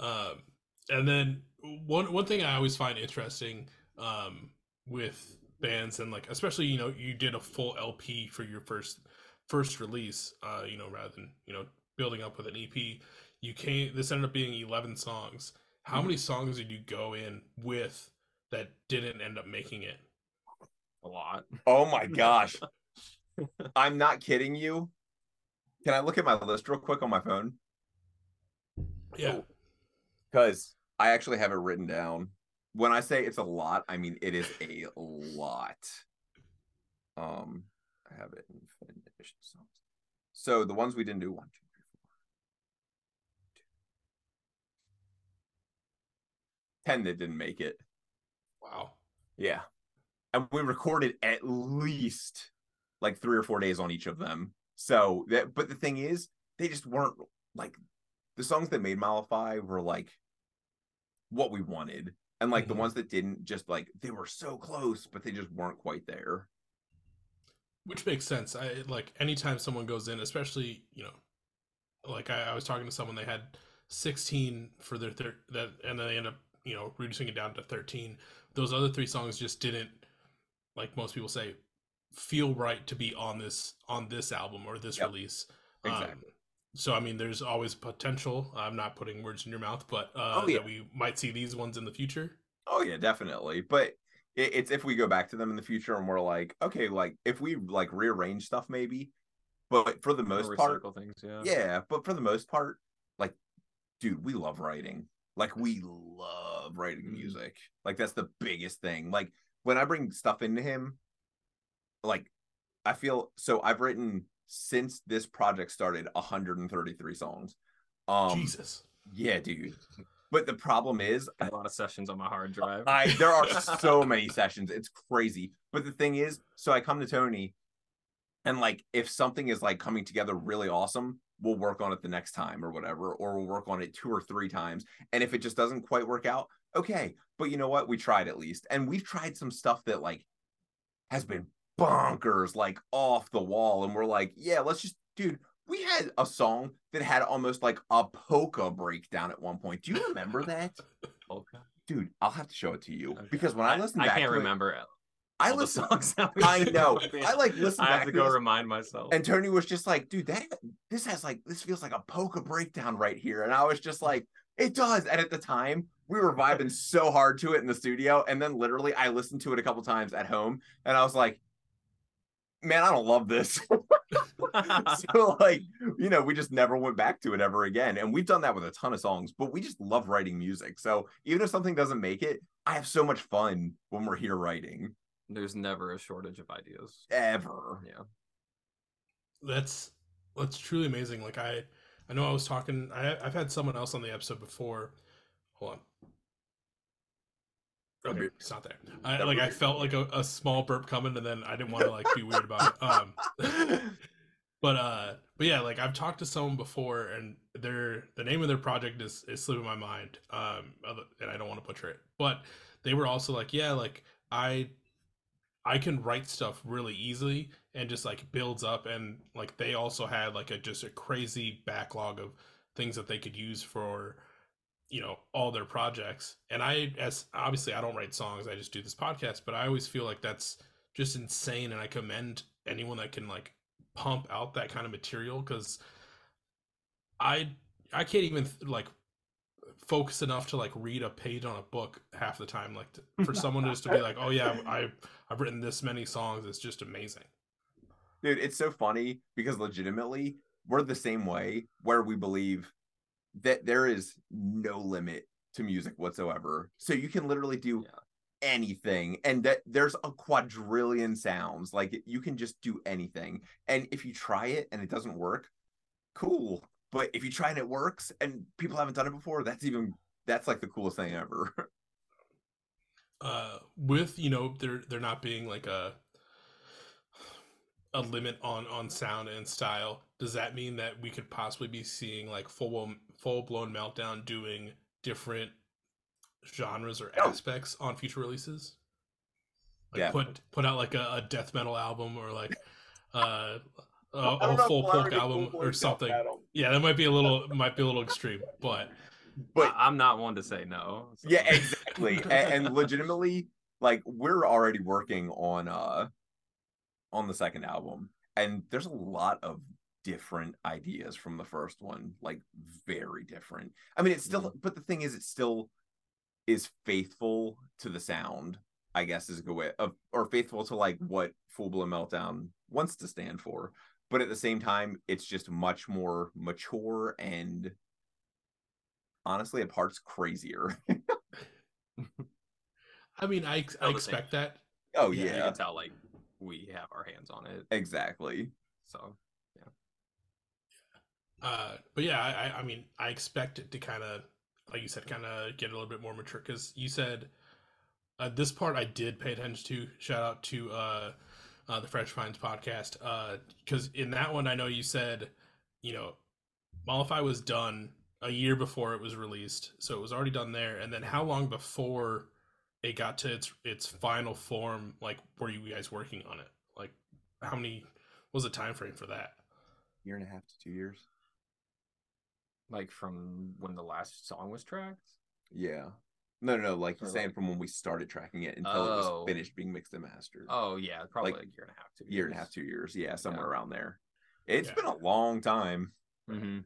um, and then one one thing I always find interesting um, with bands and like especially you know you did a full LP for your first first release, uh, you know rather than you know building up with an EP. You came. This ended up being eleven songs. How Mm-hmm. many songs did you go in with that didn't end up making it? A lot. Oh my gosh. *laughs* I'm not kidding you. Can I look at my list real quick on my phone? Yeah. Because I actually have it written down when I say it's a lot, I mean it is a lot. Um, I have it in finished. So, so the ones we didn't do one, two, three, four, two. ten that didn't make it. Wow. Yeah, and we recorded at least like three or four days on each of them. So that, but the thing is, they just weren't like the songs that made Mollify were like what we wanted and like Mhm. the ones that didn't, just like they were so close, but they just weren't quite there. Which makes sense. I like anytime someone goes in, especially you know, like I, I was talking to someone they had 16 for their third that, and then they end up you know reducing it down to 13. Those other three songs just didn't, like most people say, feel right to be on this on this album or this Yep. release. Exactly. Um, so I mean, there's always potential. I'm not putting words in your mouth, but uh, Oh, yeah. that we might see these ones in the future. Oh yeah, definitely. But it, it's if we go back to them in the future and we're like, okay, like if we like rearrange stuff maybe, but for the most part, things, yeah. yeah. But for the most part, like, dude, we love writing. Like we love writing Mhm. music. Like that's the biggest thing. Like when I bring stuff into him, like I feel so. I've written since this project started 133 songs. Um, Jesus. yeah, dude. But the problem is, A lot of sessions on my hard drive. I there are *laughs* so many sessions. It's crazy. But the thing is, so I come to Tony and like if something is like coming together really awesome, we'll work on it the next time or whatever, or we'll work on it two or three times. And if it just doesn't quite work out, okay. But you know what? We tried at least. And we've tried some stuff that like has been bonkers, like off the wall. And we're like, yeah, let's just dude. We had a song that had almost like a polka breakdown at one point. Do you remember *laughs* that? Polka. dude i'll have to show it to you Okay. because when i, listen I can't to it, i listen songs. *laughs* I know. *laughs* I, like, listen I back have to to go this, remind myself. and tony was just like dude that this has like this feels like a polka breakdown right here and i was just like it does and at the time we were vibing so hard to it in the studio and then literally i listened to it a couple times at home and i was like man i don't love this. *laughs* So like you know we just never went back to it ever again. And we've done that with a ton of songs but we just love writing music. So even if something doesn't make it i have so much fun when we're here writing. There's never a shortage of ideas. ever. Yeah. that's that's truly amazing. Like i i know i was talking I, i've had someone else on the episode before. Hold on okay it's not there. I like i felt like a, a small burp coming and then i didn't want to like be weird about it. Um *laughs* but uh but yeah like i've talked to someone before and their the name of their project is is slipping my mind um and i don't want to butcher it. But they were also like yeah like i i can write stuff really easily and just like builds up and like they also had like a just a crazy backlog of things that they could use for you know all their projects. And i as obviously i don't write songs i just do this podcast but i always feel like that's just insane and i commend anyone that can like pump out that kind of material because i i can't even like focus enough to like read a page on a book half the time like to, for someone just to be like oh yeah i i've written this many songs it's just amazing. Dude it's so funny because legitimately we're the same way where we believe that there is no limit to music whatsoever. So you can literally do Yeah. anything and that there's a quadrillion sounds. Like you can just do anything. And if you try it and it doesn't work cool. But if you try and it works and people haven't done it before that's even that's like the coolest thing ever. *laughs* Uh with you know there there not being like a a limit on on sound and style does that mean that we could possibly be seeing like full full blown meltdown doing different genres or aspects on future releases like Yeah. put put out like a, a death metal album or like uh a, I don't a full we'll folk album full-blown or something yeah that might be a little might be a little extreme but but I, am not one to say no. so- yeah exactly and, and legitimately like we're already working on uh on the second album and there's a lot of different ideas from the first one like very different. I mean it's still mm-hmm. but the thing is it still is faithful to the sound i guess is a good way of or faithful to like what full blown meltdown wants to stand for. But at the same time it's just much more mature and honestly at parts crazier. *laughs* *laughs* I mean i, I Still the same. expect that. Oh yeah, yeah, You can tell like we have our hands on it. exactly So yeah. Uh, but yeah, I, I- I mean, I expect it to kind of like you said, kind of get a little bit more mature. Because you said uh, this part I did pay attention to. Shout out to uh, uh, the Fresh Finds podcast. Uh, because in that one, I know you said, you know, Mollify was done a year before it was released, so it was already done there. And then how long before it got to its its final form? Like, were you guys working on it? Like, how many what was the time frame for that? Year and a half to two years. Like from when the last song was tracked. Yeah. No, no, no. Like Or he's saying like- from when we started tracking it until it was Oh. finished being mixed and mastered. Oh yeah, probably Like, like, a year and a half, two year and a half, two years. Yeah, somewhere Yeah. around there. It's Yeah. been a long time. Mm-hmm.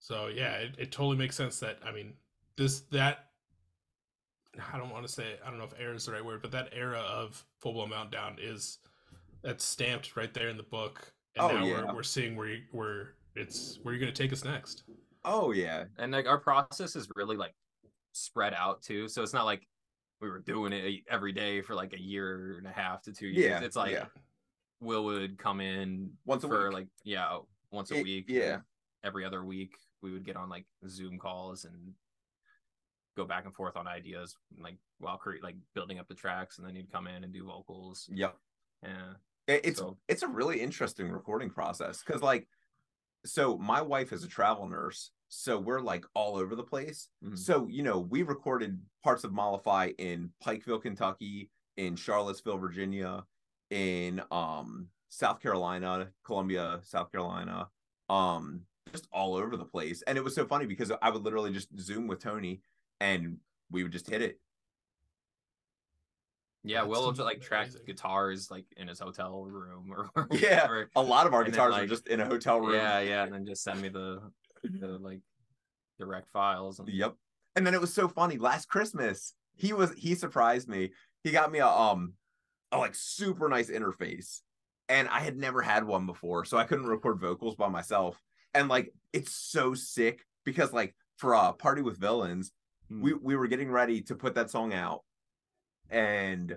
So yeah, it, it totally makes sense that I mean this that I don't want to say I don't know if era is the right word, but that era of full blown meltdown is that's stamped right there in the book. And Oh, now yeah. we're, we're seeing where you, where it's where you're gonna take us next. Oh yeah. And like our process is really like spread out too. So it's not like we were doing it every day for like a year and a half to two years. Yeah, it's like yeah. Will would come in Once a for week. like yeah once a It- week. yeah. Every other week we would get on like Zoom calls and go back and forth on ideas like while create like building up the tracks and then he'd come in and do vocals. Yep. Yeah. It's So- it's a really interesting recording process because like so my wife is a travel nurse, so we're like all over the place. Mhm. So, you know, we recorded parts of Mollify in Pikeville, Kentucky, in Charlottesville, Virginia, in um South Carolina, Columbia, South Carolina, um just all over the place. And it was so funny because I would literally just zoom with Tony and we would just hit it. Yeah, That's Will would like track guitars like in his hotel room or *laughs* Yeah, whatever. A lot of our And then, guitars are just in a hotel room. Yeah, yeah, and then just send me the the like direct files. And, Yep. And then it was so funny. Last Christmas, he was he surprised me. He got me a um a like super nice interface. And I had never had one before, so I couldn't record vocals by myself. And like it's so sick because like for uh Party with Villains, We mm. we were getting ready to put that song out. And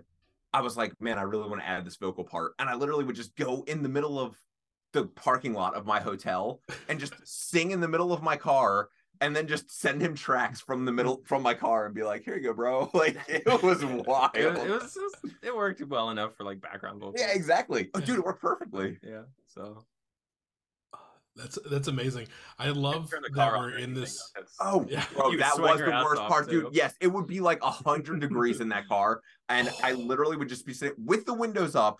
I was like, man, I really want to add this vocal part. And I literally would just go in the middle of the parking lot of my hotel and just *laughs* sing in the middle of my car and then just send him tracks from the middle from my car and be like, here you go, bro. *laughs* Like it was *laughs* wild. It, was- it was just, it worked well enough for like background vocals. yeah, exactly. Oh, dude, it worked perfectly. Yeah. So That's that's amazing. I love Turn the that car off we're in this. Oh, *laughs* Yeah. bro, You that was the worst off, part, dude. Yes, it would be like a hundred degrees in that car, and I literally would just be sitting with the windows up,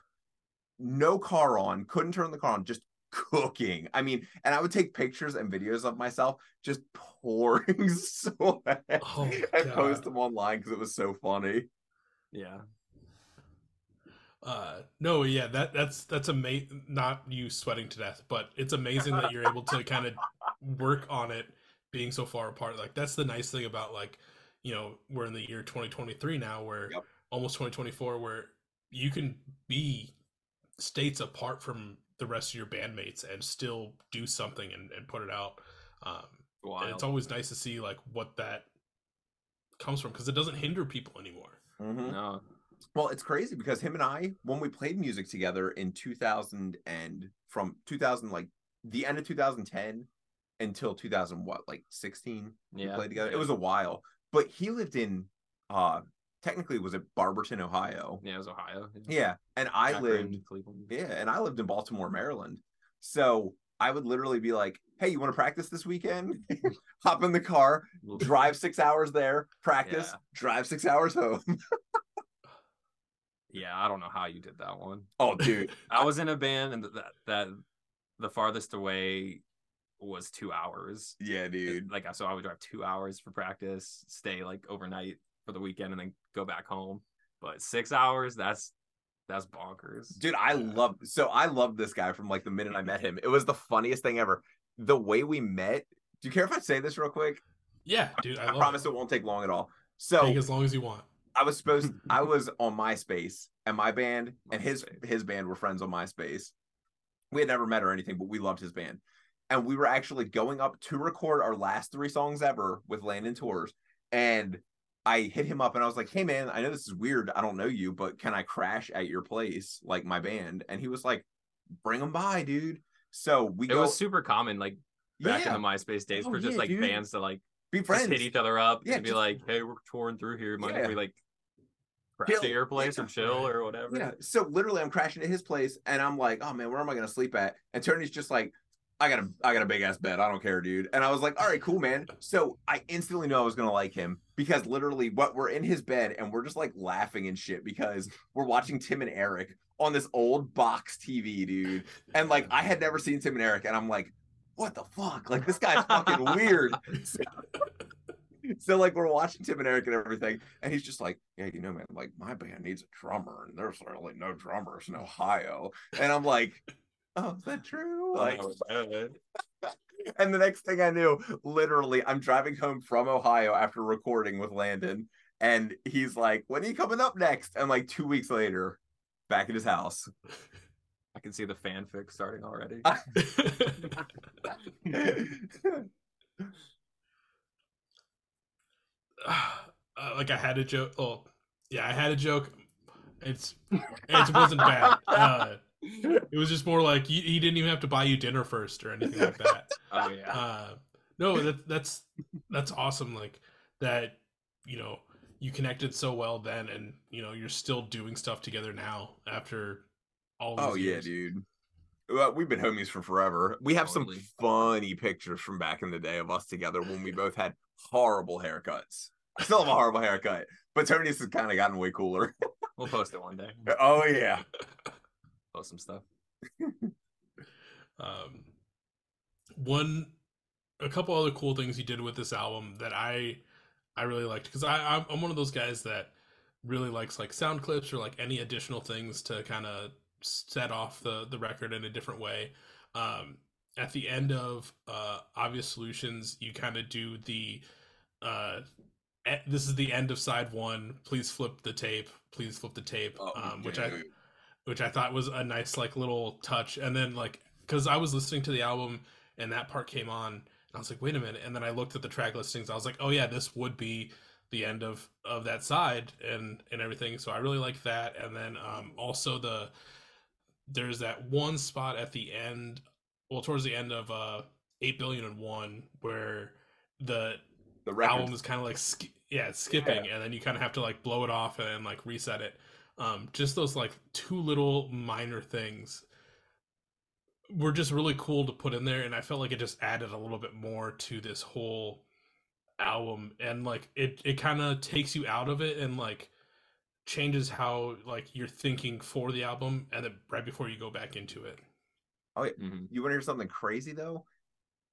no car on, couldn't turn the car on, just cooking. I mean, and I would take pictures and videos of myself just *laughs* pouring *laughs* sweat Oh my and post them online because it was so funny. yeah. Uh, no, yeah, that that's that's amazing. Not you sweating to death, but it's amazing that you're able to kind of work on it being so far apart. Like that's the nice thing about like, you know, we're in the year 2023 now, where Yep. almost 2024, where you can be states apart from the rest of your bandmates and still do something and, and put it out. Um, and Wild. it's always nice to see like what that comes from because it doesn't hinder people anymore. No. Well, it's crazy because him and I, when we played music together in 2000 and from 2000, like the end of 2010 until 2000, what, like 16, we Yeah. played together. It was a while, but he lived in, uh, technically was it Barberton, Ohio. Yeah, it was Ohio. Yeah. And I Akron, lived, Cleveland. yeah, and I lived in Baltimore, Maryland. So I would literally be like, hey, you want to practice this weekend? *laughs* Hop in the car, drive six hours there, practice, Yeah. drive six hours home. *laughs* Yeah, I don't know how you did that one. Oh, dude. *laughs* I was in a band and that that the farthest away was two hours. Yeah, It- dude. Like so I would drive two hours for practice, stay like overnight for the weekend and then go back home. But six hours, that's that's bonkers. Dude, I love so I love this guy from like the minute I met him. It was the funniest thing ever. The way we met. Do you care if I say this real quick? Yeah, dude, I, I, love promise it. it won't take long at all. So Take as long as you want. I was supposed *laughs* I was on MySpace and my band and his his band were friends on MySpace. We had never met or anything, but we loved his band. And we were actually going up to record our last three songs ever with Landon Tewers. And I hit him up and I was like, Hey man, I know this is weird. I don't know you, but can I crash at your place, like my band? And he was like, Bring them by, dude. So we It go was super common, like back yeah. in the MySpace days Oh, for just yeah, like dude. bands to like Be Just friends. hit each other up Yeah, and be just- like, "Hey, we're touring through here. Mind Yeah. if we like at your place Yeah. or chill or whatever?" Yeah. So literally, I'm crashing at his place, and I'm like, "Oh man, where am I gonna sleep at?" And Tony's just like, "I got a, I got a big ass bed. I don't care, dude." And I was like, "All right, cool, man." So I instantly knew I was gonna like him because literally, what we're in his bed and we're just like laughing and shit because we're watching Tim and Eric on this old box TV, dude. And like, I had never seen Tim and Eric, and I'm like, "What the fuck? Like, this guy's fucking weird." *laughs* So, *laughs* so, like we're watching Tim and Eric and everything, and he's just like, "Yeah, you know, man, like my band needs a drummer, and there's really no drummers in Ohio." And I'm like, "Oh, is that true?" *laughs* Oh, like, *laughs* Oh, and the next thing I knew, literally, I'm driving home from Ohio after recording with Landon, and he's like, "When are you coming up next?" And like two weeks later, back at his house. I can see the fanfic starting already. *sighs* uh, like I had a joke. Oh, yeah, I had a joke. It's it wasn't bad. *laughs* Uh, it was just more like he, he didn't even have to buy you dinner first or anything like that. *laughs* oh yeah. Uh, no, that that's that's awesome. Like that, you know, you connected so well then, and you know you're still doing stuff together now after all. These Oh yeah, dude. Well, we've been homies for forever. We have Totally. some funny pictures from back in the day of us together when we both had horrible haircuts. I still have a horrible haircut, but Tony's has kind of gotten way cooler. We'll post it one day. oh yeah. *laughs* Post some stuff. *laughs* um, one a couple other cool things he did with this album that i i really liked because i I'm, I'm one of those guys that really likes like sound clips or like any additional things to kind of set off the the record in a different way um at the end of uh obvious solutions you kind of do the uh this is the end of side one please flip the tape please flip the tape Oh, um which i which I thought was a nice like little touch. And then like because I was listening to the album and that part came on, and I was like, wait a minute. And then I looked at the track listings. I was like, oh yeah, this would be the end of of that side and and everything. So I really like that. And then um also the there's that one spot at the end, well towards the end of uh eight billion and one where the the record. album is kind of like yeah it's skipping and then you kind of have to like blow it off and like reset it. Um just those like two little minor things were just really cool to put in there and i felt like it just added a little bit more to this whole album and like it it kind of takes you out of it and like changes how like you're thinking for the album and then right before you go back into it. Hmm You want to hear something crazy though?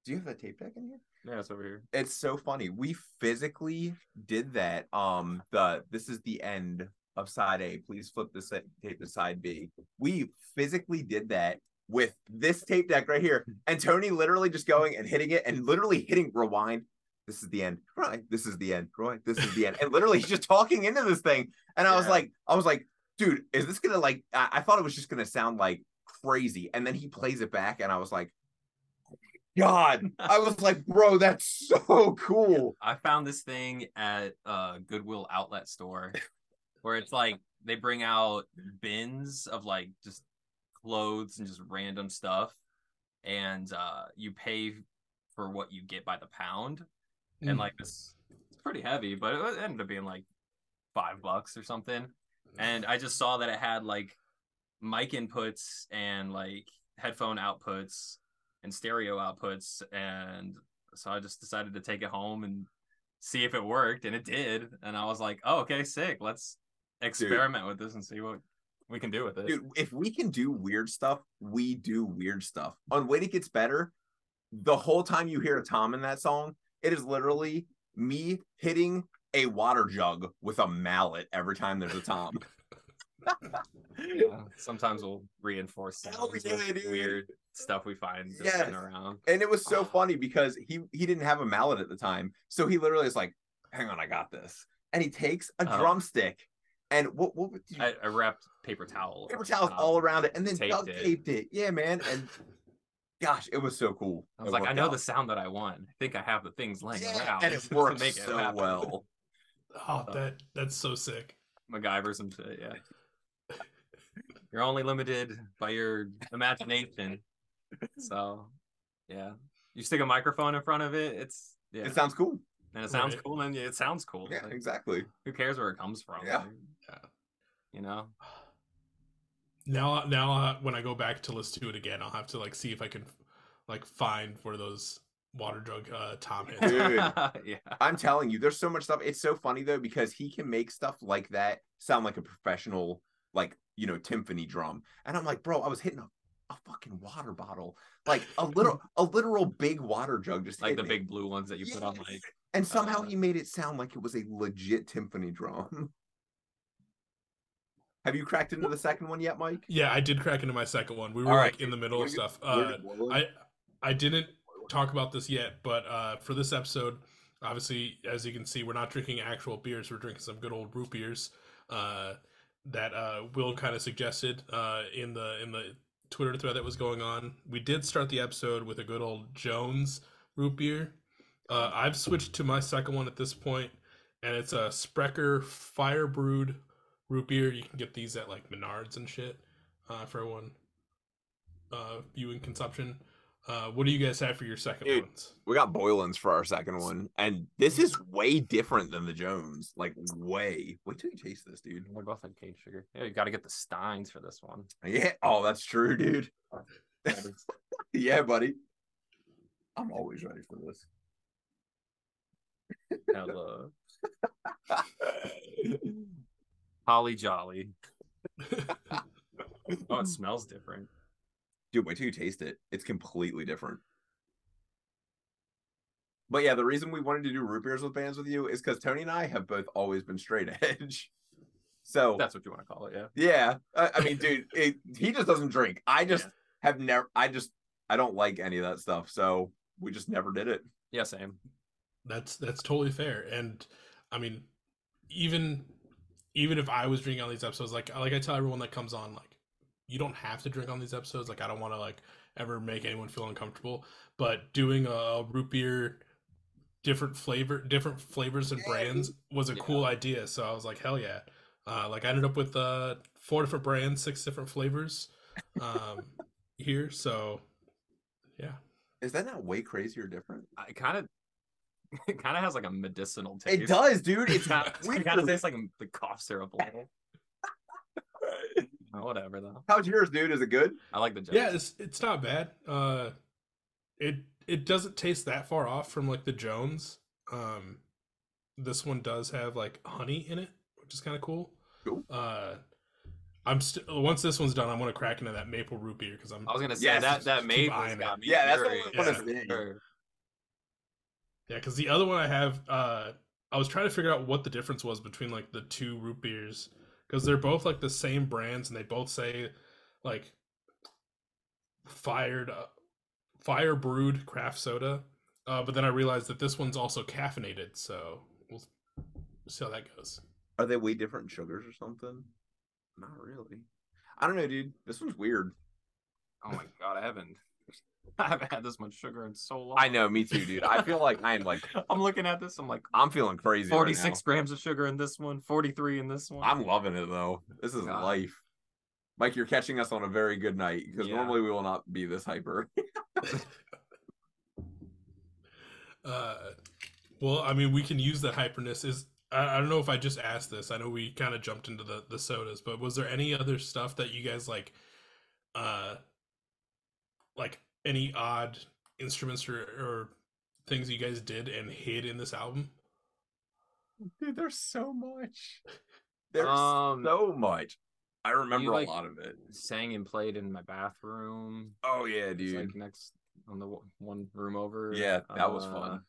Do you have that tape deck in here? Yeah, it's over here. It's so funny. We physically did that. Um, the this is the end of side A. Please flip the set, tape to side B. We physically did that with this tape deck right here, and Tony literally just going and hitting it and literally hitting rewind. This is the end. Right. This is the end. Right. This is the end. And literally he's just talking into this thing. And I was like, I was like, dude, is this gonna like? I, I thought it was just gonna sound like crazy. And then he plays it back, and I was like, God. I was like, bro, that's so cool. I found this thing at a Goodwill outlet store where it's like they bring out bins of like just clothes and just random stuff and uh you pay for what you get by the pound and Mm. like this it's pretty heavy but it ended up being like five bucks or something and i just saw that it had like mic inputs and like headphone outputs and stereo outputs and so i just decided to take it home and see if it worked and it did and i was like oh okay sick let's experiment with this and see what we can do with it Dude, if we can do weird stuff, we do weird stuff. On When It Gets Better, the whole time you hear a Tom in that song, it is literally me hitting a water jug with a mallet every time there's a Tom. *laughs* Yeah, *laughs* uh, sometimes we'll reinforce Hell sounds yeah, with weird stuff we find just Yes. around and it was so ah. funny because he he didn't have a mallet at the time. So he literally is like, hang on, I got this. And he takes a Oh. drumstick and what what would you I, I wrapped paper towel. paper over towels top. all around it and then taped duct it. taped it. Yeah, man. And gosh, it was so cool. I was It like, I know out. the sound that I want. I think I have the things laying Yeah, around. and it *laughs* to worked make it so well. oh *laughs* that that's so sick MacGyver some shit, yeah. You're only limited by your imagination. *laughs* So, yeah. You stick a microphone in front of it, it's yeah. It sounds cool. and it sounds Right. cool, and it sounds cool. Yeah, Like, exactly. Who cares where it comes from? Yeah. Like, Yeah. You know. Now, now uh, when I go back to listen to it again, I'll have to like see if I can like find where those water jug uh, Tom hits. Dude. *laughs* yeah. I'm telling you, there's so much stuff. It's so funny though because he can make stuff like that sound like a professional, like you know, timpani drum. And I'm like, bro, I was hitting a, a fucking water bottle, like a little, *laughs* a literal big water jug, just Like the hitting it. big blue ones that you put on Yes. like. And somehow uh, he made it sound like it was a legit timpani drum. *laughs* Have you cracked into the second one yet, Mike? Yeah, I did crack into my second one. We were All like in the middle of stuff. Uh, I I didn't talk about this yet, but uh, for this episode, obviously, as you can see, we're not drinking actual beers. We're drinking some good old root beers uh, that uh, Will kind of suggested uh, in the in the Twitter thread that was going on. We did start the episode with a good old Jones root beer. Uh, I've switched to my second one at this point, and it's a Sprecher Fire Brewed root beer. You can get these at like Menards and shit uh, for everyone uh, viewing consumption. Uh, what do you guys have for your second Dude. ones? we got Boylan's for our second one, and this is way different than the Jones. Like way. Wait till you taste this, dude. We both had cane sugar. Yeah, you got to get the Steins for this one. Yeah. Oh, that's true, dude. *laughs* yeah, buddy. I'm always ready for this. Hella. *laughs* Holly Jolly. *laughs* Oh, it smells different. Dude, wait till you taste it. It's completely different. But yeah, the reason we wanted to do root beers with bands with you is because Tony and I have both always been straight *laughs* edge. So That's what you want to call it, yeah. yeah, I, I mean, dude, it, he just doesn't drink. I just Yeah. have never. I just I don't like any of that stuff. So we just never did it. Yeah, same. That's that's totally fair. And I mean, even even if I was drinking on these episodes, like like I tell everyone that comes on, like you don't have to drink on these episodes. Like I don't want to like ever make anyone feel uncomfortable. But doing a root beer, different flavor, different flavors and Yeah, brands was a Yeah. cool idea. So I was like, hell yeah! Uh, like I ended up with uh, four different brands, six different flavors um, *laughs* here. So yeah, Is that not way crazier or different? I kind of, it kind of *laughs* has like a medicinal taste. It does, dude. It's It kind of tastes like the cough syrup a little. Oh, Whatever though. How's yours, dude? Is it good? I like the Jones. yeah, it's it's not bad. Uh, it it doesn't taste that far off from like the Jones. Um, this one does have like honey in it, which is kind of cool. Cool. Uh, I'm still once this one's done, I'm gonna crack into that maple root beer because I'm I was gonna say Yes, that that maple eyeing got me. Yeah, that's the curious, one that's for big. sure. yeah because the other one I have uh I was trying to figure out what the difference was between like the two root beers because they're both like the same brands and they both say like fired uh, fire brewed craft soda uh, but then i realized that this one's also caffeinated so we'll see how that goes Are they way different sugars or something? Not really. I don't know, dude. This one's weird. Oh my god, I haven't. *laughs* I haven't had this much sugar in so long. I know, me too, dude. I feel like I'm like *laughs* I'm looking at this. I'm like I'm feeling crazy. right 46 grams of sugar in this one, 43 in this one. I'm loving it though. This is God. life. Mike, you're catching us on a very good night because Yeah. normally we will not be this hyper. *laughs* uh well i mean we can use the hyperness is I, I don't know if i just asked this i know we kind of jumped into the the sodas but was there any other stuff that you guys like uh like any odd instruments or, or things you guys did and hid in this album Dude, there's so much. *laughs* There's Um, so much. I remember like- a lot of it. sang and played in my bathroom. Oh yeah, It's dude. like next on the w- one room over. yeah, that was Uh, fun.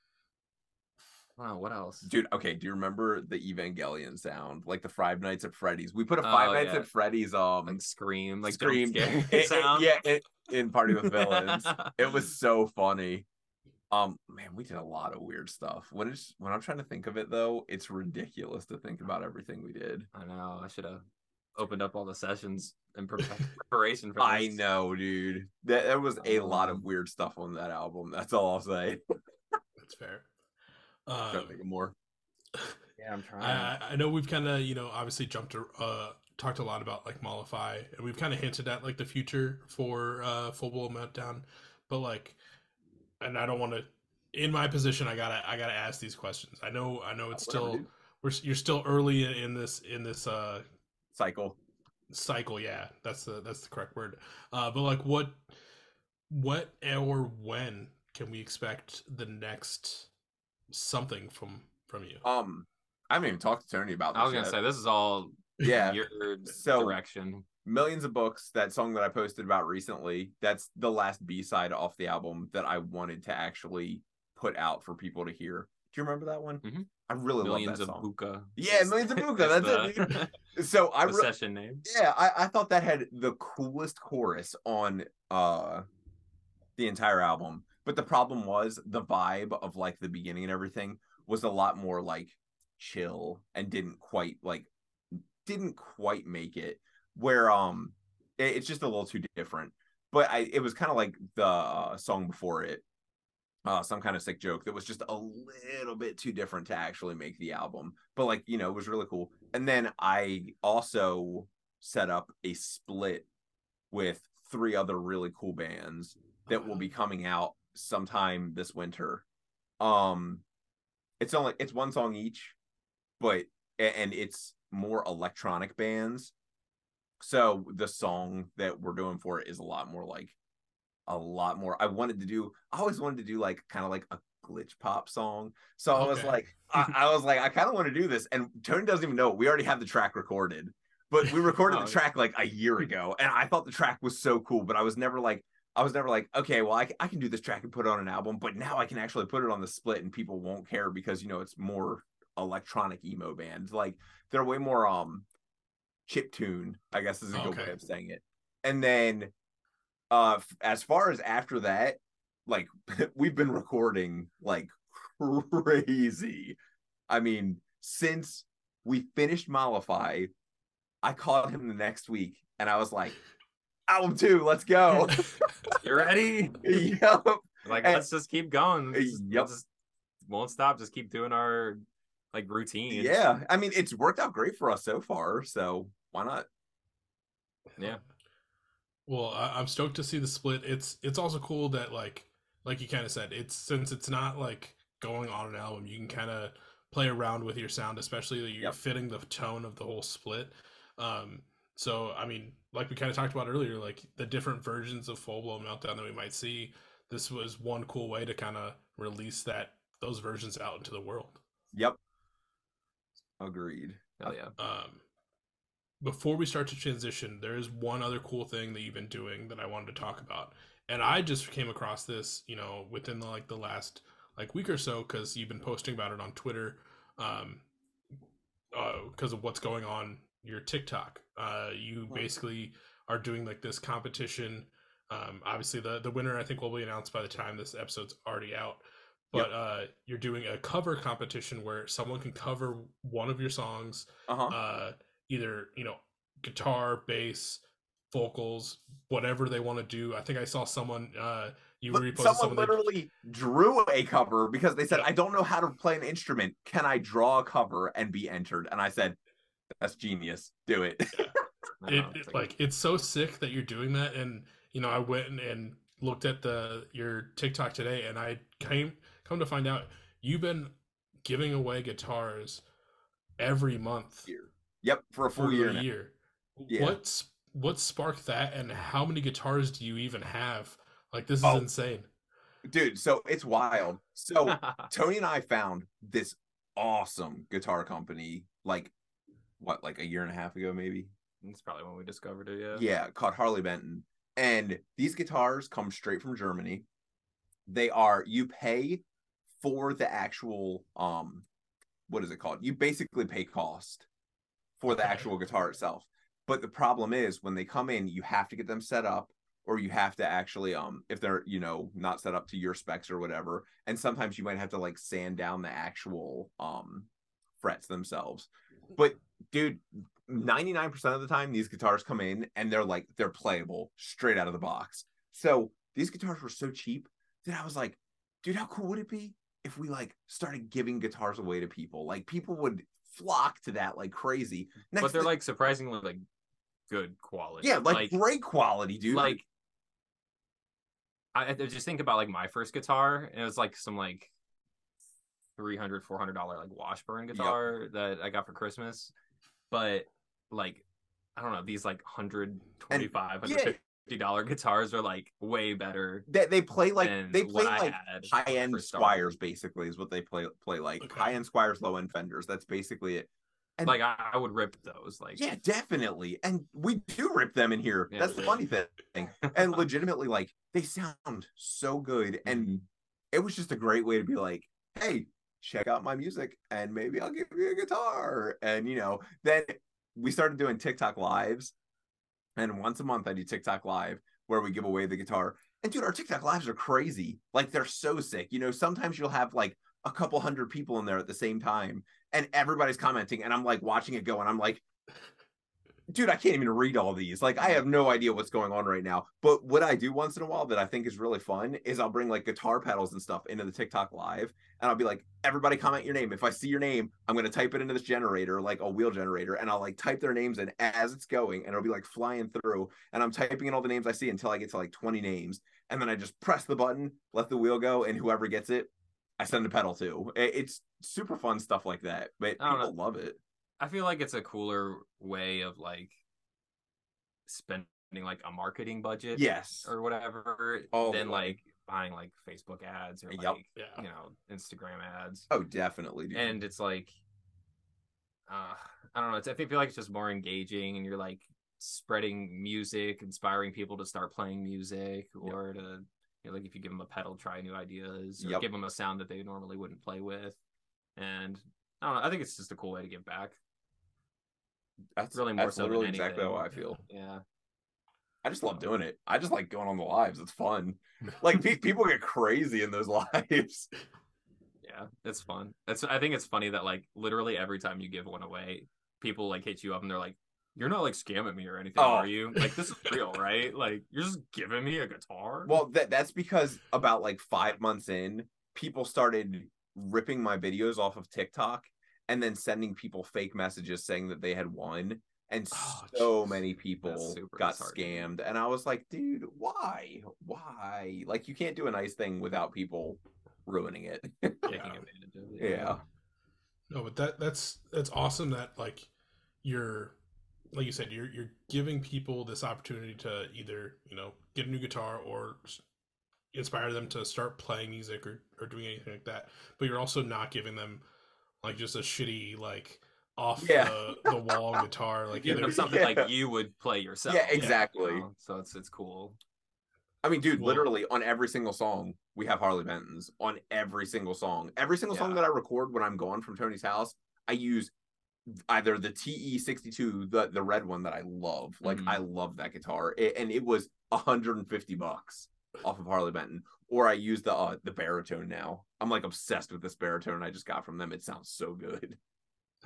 Wow, what else? Dude, okay, do you remember the Evangelion sound? Like the Five Nights at Freddy's. We put a Oh, Five Nights yeah. at Freddy's um Like scream, like scream jump scare *laughs* It- it- yeah, it- in Party with Villains. it was *laughs* so funny. Um, man, we did a lot of weird stuff. When it's when I'm trying to think of it though, it's ridiculous to think about everything we did. I know. I should have opened up all the sessions in *laughs* preparation for this. I know, dude. That there was a lot of weird stuff on that album. That's all I'll say. that's fair Trying to um, think of more. Yeah, I'm trying. I, I- I know we've kind of you know obviously jumped to, uh talked a lot about like mollify and we've kind of hinted at like the future for uh full blow meltdown but like and i don't want to in my position, I gotta I gotta ask these questions. I know I know it's Whatever, still dude. we're you're still early in, in this in this uh cycle. cycle. Yeah, that's the that's the correct word. Uh, but like, what what or when can we expect the next something from from you? Um, I haven't even talked to Tony about this I was gonna yet. say this is all yeah, *laughs* your So- direction. millions of books. That song that I posted about recently. That's the last B side off the album that I wanted to actually put out for people to hear. Do you remember that one? Mhm. I really Millions love that of song. buka. Yeah, Millions of Buka, *laughs* that's it, it. So I the re- session name. yeah, I, I thought that had the coolest chorus on uh the entire album. But the problem was the vibe of like the beginning and everything was a lot more like chill and didn't quite like didn't quite make it where um it- it's just a little too different. But I it was kind of like the uh, song before it. Uh, some kind of sick joke that was just a little bit too different to actually make the album, but like you know, it was really cool. And then I also set up a split with three other really cool bands that will be coming out sometime this winter. Um it's only it's one song each, but and it's more electronic bands. So the song that we're doing for it is a lot more like a lot more. I wanted to do I always wanted to do like kind of like a glitch pop song. So I was like I, I was like I kind of want to do this and Tony doesn't even know we already have the track recorded. But we recorded Oh. the track like a year *laughs* ago and I thought the track was so cool, but I was never like I was never like, okay, well, I, I can do this track and put it on an album, but now I can actually put it on the split and people won't care because, you know, it's more electronic emo band. Like, they're way more um chip tune, I guess is a good way of saying it. And then, uh, as far as after that, like, *laughs* we've been recording like crazy. I mean, since we finished Mollify, I called him the next week and I was like, album two, let's go. *laughs* *laughs* You ready? yep. Like And- let's just keep going. Uh, Just, yep. Just won't stop. Just keep doing our like routine. Yeah. I mean, it's worked out great for us so far. So why not? Yeah. Well, I, I'm stoked to see the split. It's it's also cool that like like you kind of said, it's since it's not like going on an album, you can kind of play around with your sound, especially that you're Yep. fitting the tone of the whole split. Um, so I mean, like we kind of talked about earlier, like the different versions of Full Blown Meltdown that we might see. This was one cool way to kind of release that those versions out into the world. Yep. Agreed. Hell yeah. um, before we start to transition, there is one other cool thing that you've been doing that I wanted to talk about, and I just came across this, you know, within the like the last like week or so because you've been posting about it on Twitter, um, because of what's going on your TikTok. Uh, you basically are doing like this competition. Um, obviously the the winner I think will be announced by the time this episode's already out. But uh, you're doing a cover competition where someone can cover one of your songs Uh-huh. uh either you know guitar bass vocals whatever they want to do i think i saw someone uh you But reposted someone someone that- literally drew a cover because they said, Yep. I don't know how to play an instrument. Can I draw a cover and be entered? And I said, That's genius. Do it. *laughs* I it, it- like it's so sick that you're doing that and you know i went and, and looked at the your tiktok today and i came come to find out you've been giving away guitars every month Year. yep, for a for full year. a year Yeah. what's what sparked that and how many guitars do you even have like this is Oh. insane Dude, so it's wild. So *laughs* Tony and I found this awesome guitar company like what, like a year and a half ago, maybe? it's probably when we discovered it. Yeah. Yeah, called Harley Benton. And these guitars come straight from Germany. They are you pay for the actual um what is it called? You basically pay cost for the actual guitar itself. But the problem is when they come in, you have to get them set up or you have to actually um if they're, you know, not set up to your specs or whatever. And sometimes you might have to like sand down the actual um frets themselves. But dude, 99% of the time these guitars come in and they're like they're playable straight out of the box. So these guitars were so cheap that I was like, dude, how cool would it be if we like started giving guitars away to people? Like people would flock to that like crazy. Next but they're thing- like surprisingly like good quality. yeah, like, great quality, dude. like I, I just think about like my first guitar, and it was like some like 300 400 dollar like Washburn guitar that I got for Christmas, but like I don't know these like 125 yeah. 150 dollar guitars are like way better They, they play like they play like high end Squiers basically is what they play play like. Okay. high end Squiers low end fenders that's basically it. And- Like I, I would rip those. Like yeah definitely. And we do rip them in here. Yeah, that's the funny thing. And *laughs* legitimately like they sound so good. And it was just a great way to be like hey check out my music and maybe i'll give you a guitar and you know then we started doing tiktok lives and once a month i do tiktok live where we give away the guitar and dude our tiktok lives are crazy like they're so sick you know sometimes you'll have like a couple hundred people in there at the same time and everybody's commenting and i'm like watching it go and i'm like dude, I can't even read all these. Like, I have no idea what's going on right now. But what I do once in a while that I think is really fun is I'll bring like guitar pedals and stuff into the TikTok live, and I'll be like, everybody comment your name. If I see your name, I'm gonna type it into this generator, like a wheel generator, and I'll like type their names in as it's going, and it'll be like flying through, and I'm typing in all the names I see until I get to like 20 names, and then I just press the button, let the wheel go, and whoever gets it, I send a pedal to. It's super fun stuff like that, but people love it. I feel like it's a cooler way of like spending like a marketing budget Yes. or whatever Oh, than like buying like Facebook ads or Yep. like Yeah. you know Instagram ads. Oh, definitely. Dude. And it's like uh I don't know, it's, I feel like it's just more engaging and you're like spreading music, inspiring people to start playing music or to you know, like if you give them a pedal, try new ideas or Yep. give them a sound that they normally wouldn't play with. And I don't know, I think it's just a cool way to give back. That's really more that's so than literally exactly how. I feel. Yeah. I just love doing it. I just like going on the lives. It's fun. Like pe- *laughs* people get crazy in those *laughs* lives. Yeah, it's fun. It's I think it's funny that like literally every time you give one away, people like hit you up and they're like, "You're not like scamming me or anything, Oh. are you? Like this is real, *laughs* right? Like you're just giving me a guitar." Well, that that's because about like five months in, people started ripping my videos off of TikTok and then sending people fake messages saying that they had won. And Oh, so jeez. many people got scammed. And I was like, dude, why? Why? Like, you can't do a nice thing without people ruining it. taking Yeah. *laughs* advantage of it. yeah. No, but that that's that's awesome that like you're like you said you're you're giving people this opportunity to either you know get a new guitar or inspire them to start playing music or or doing anything like that. But you're also not giving them like just a shitty like off Yeah. the, the wall *laughs* guitar like Giving either something Yeah. like you would play yourself. Yeah, you exactly. know? So it's it's cool. I mean, dude, Well- literally on every single song, we have Harley Benton's on every single song. Every single song that I record when I'm gone from Tony's house, I use either the TE62, the the red one that I love. Like Mhm. I love that guitar, It- and it was 150 bucks off of Harley Benton. Or I use the uh, the baritone now. I'm like obsessed with this baritone I just got from them. It sounds so good.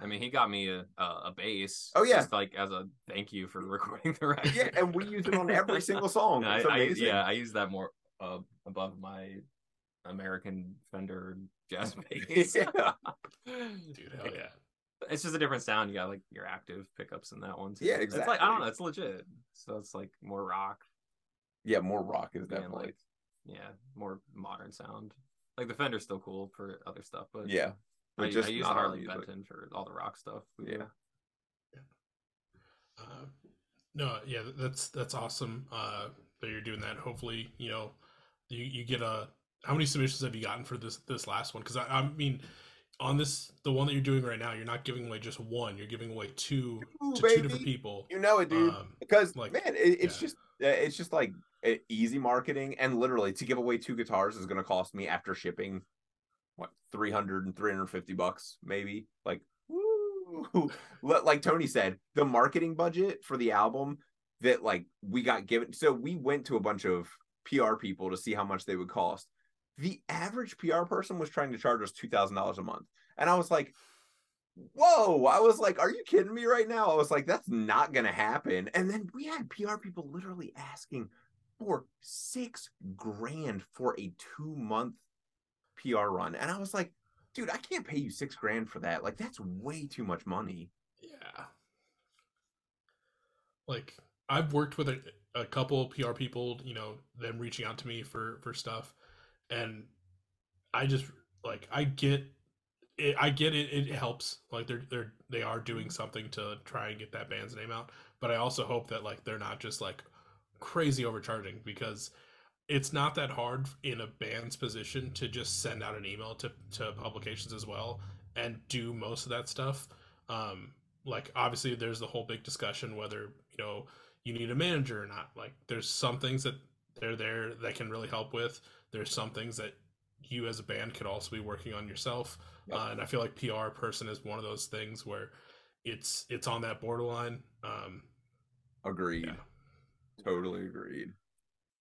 I mean, he got me a a, a bass. Oh, yeah. just like as a thank you for *laughs* recording the record. Yeah, and we use it on every single song. I, It's I- amazing. yeah, I use that more uh, above my American Fender jazz *laughs* bass. Yeah. *laughs* dude hell yeah. It's just a different sound. You got like your active pickups in that one. Too. Yeah, It's like I don't know. It's legit. So it's like more rock yeah, more rock is definitely. like yeah, more modern sound. Like the Fender's still cool for other stuff, but yeah, I, but just I use not Harley music. Benton for all the rock stuff. Yeah. Uh, no, yeah, that's that's awesome uh, that you're doing that. Hopefully, you know, you you get a. How many submissions have you gotten for this this last one? Because I, I mean, on this the one that you're doing right now, you're not giving away just one. You're giving away two Ooh, to two different people. You know it, dude. Um, because like, man, it, it's yeah. just uh, it's just like easy marketing, and literally to give away two guitars is going to cost me after shipping, what 300 and 350 bucks maybe. Like, woo! *laughs* Like Tony said, the marketing budget for the album that like we got given. So we went to a bunch of PR people to see how much they would cost. The average PR person was trying to charge us two thousand dollars a month, and I was like, whoa i was like are you kidding me right now i was like that's not gonna happen and then we had pr people literally asking for six grand for a two month pr run and i was like dude i can't pay you six grand for that like that's way too much money Yeah. Like I've worked with a a couple PR people, you know, them reaching out to me for for stuff, and I just like I get it. I get it. It helps. Like they're they're they are doing mm-hmm. something to try and get that band's name out. But I also hope that like they're not just like crazy overcharging because it's not that hard in a band's position to just send out an email to to publications as well and do most of that stuff. Um, like obviously there's the whole big discussion whether you know you need a manager or not. Like there's some things that they're there that can really help with. There's some things that you as a band could also be working on yourself. Yep. Uh, and I feel like PR person is one of those things where it's it's on that borderline. Um, Agreed. Yeah. Totally agreed.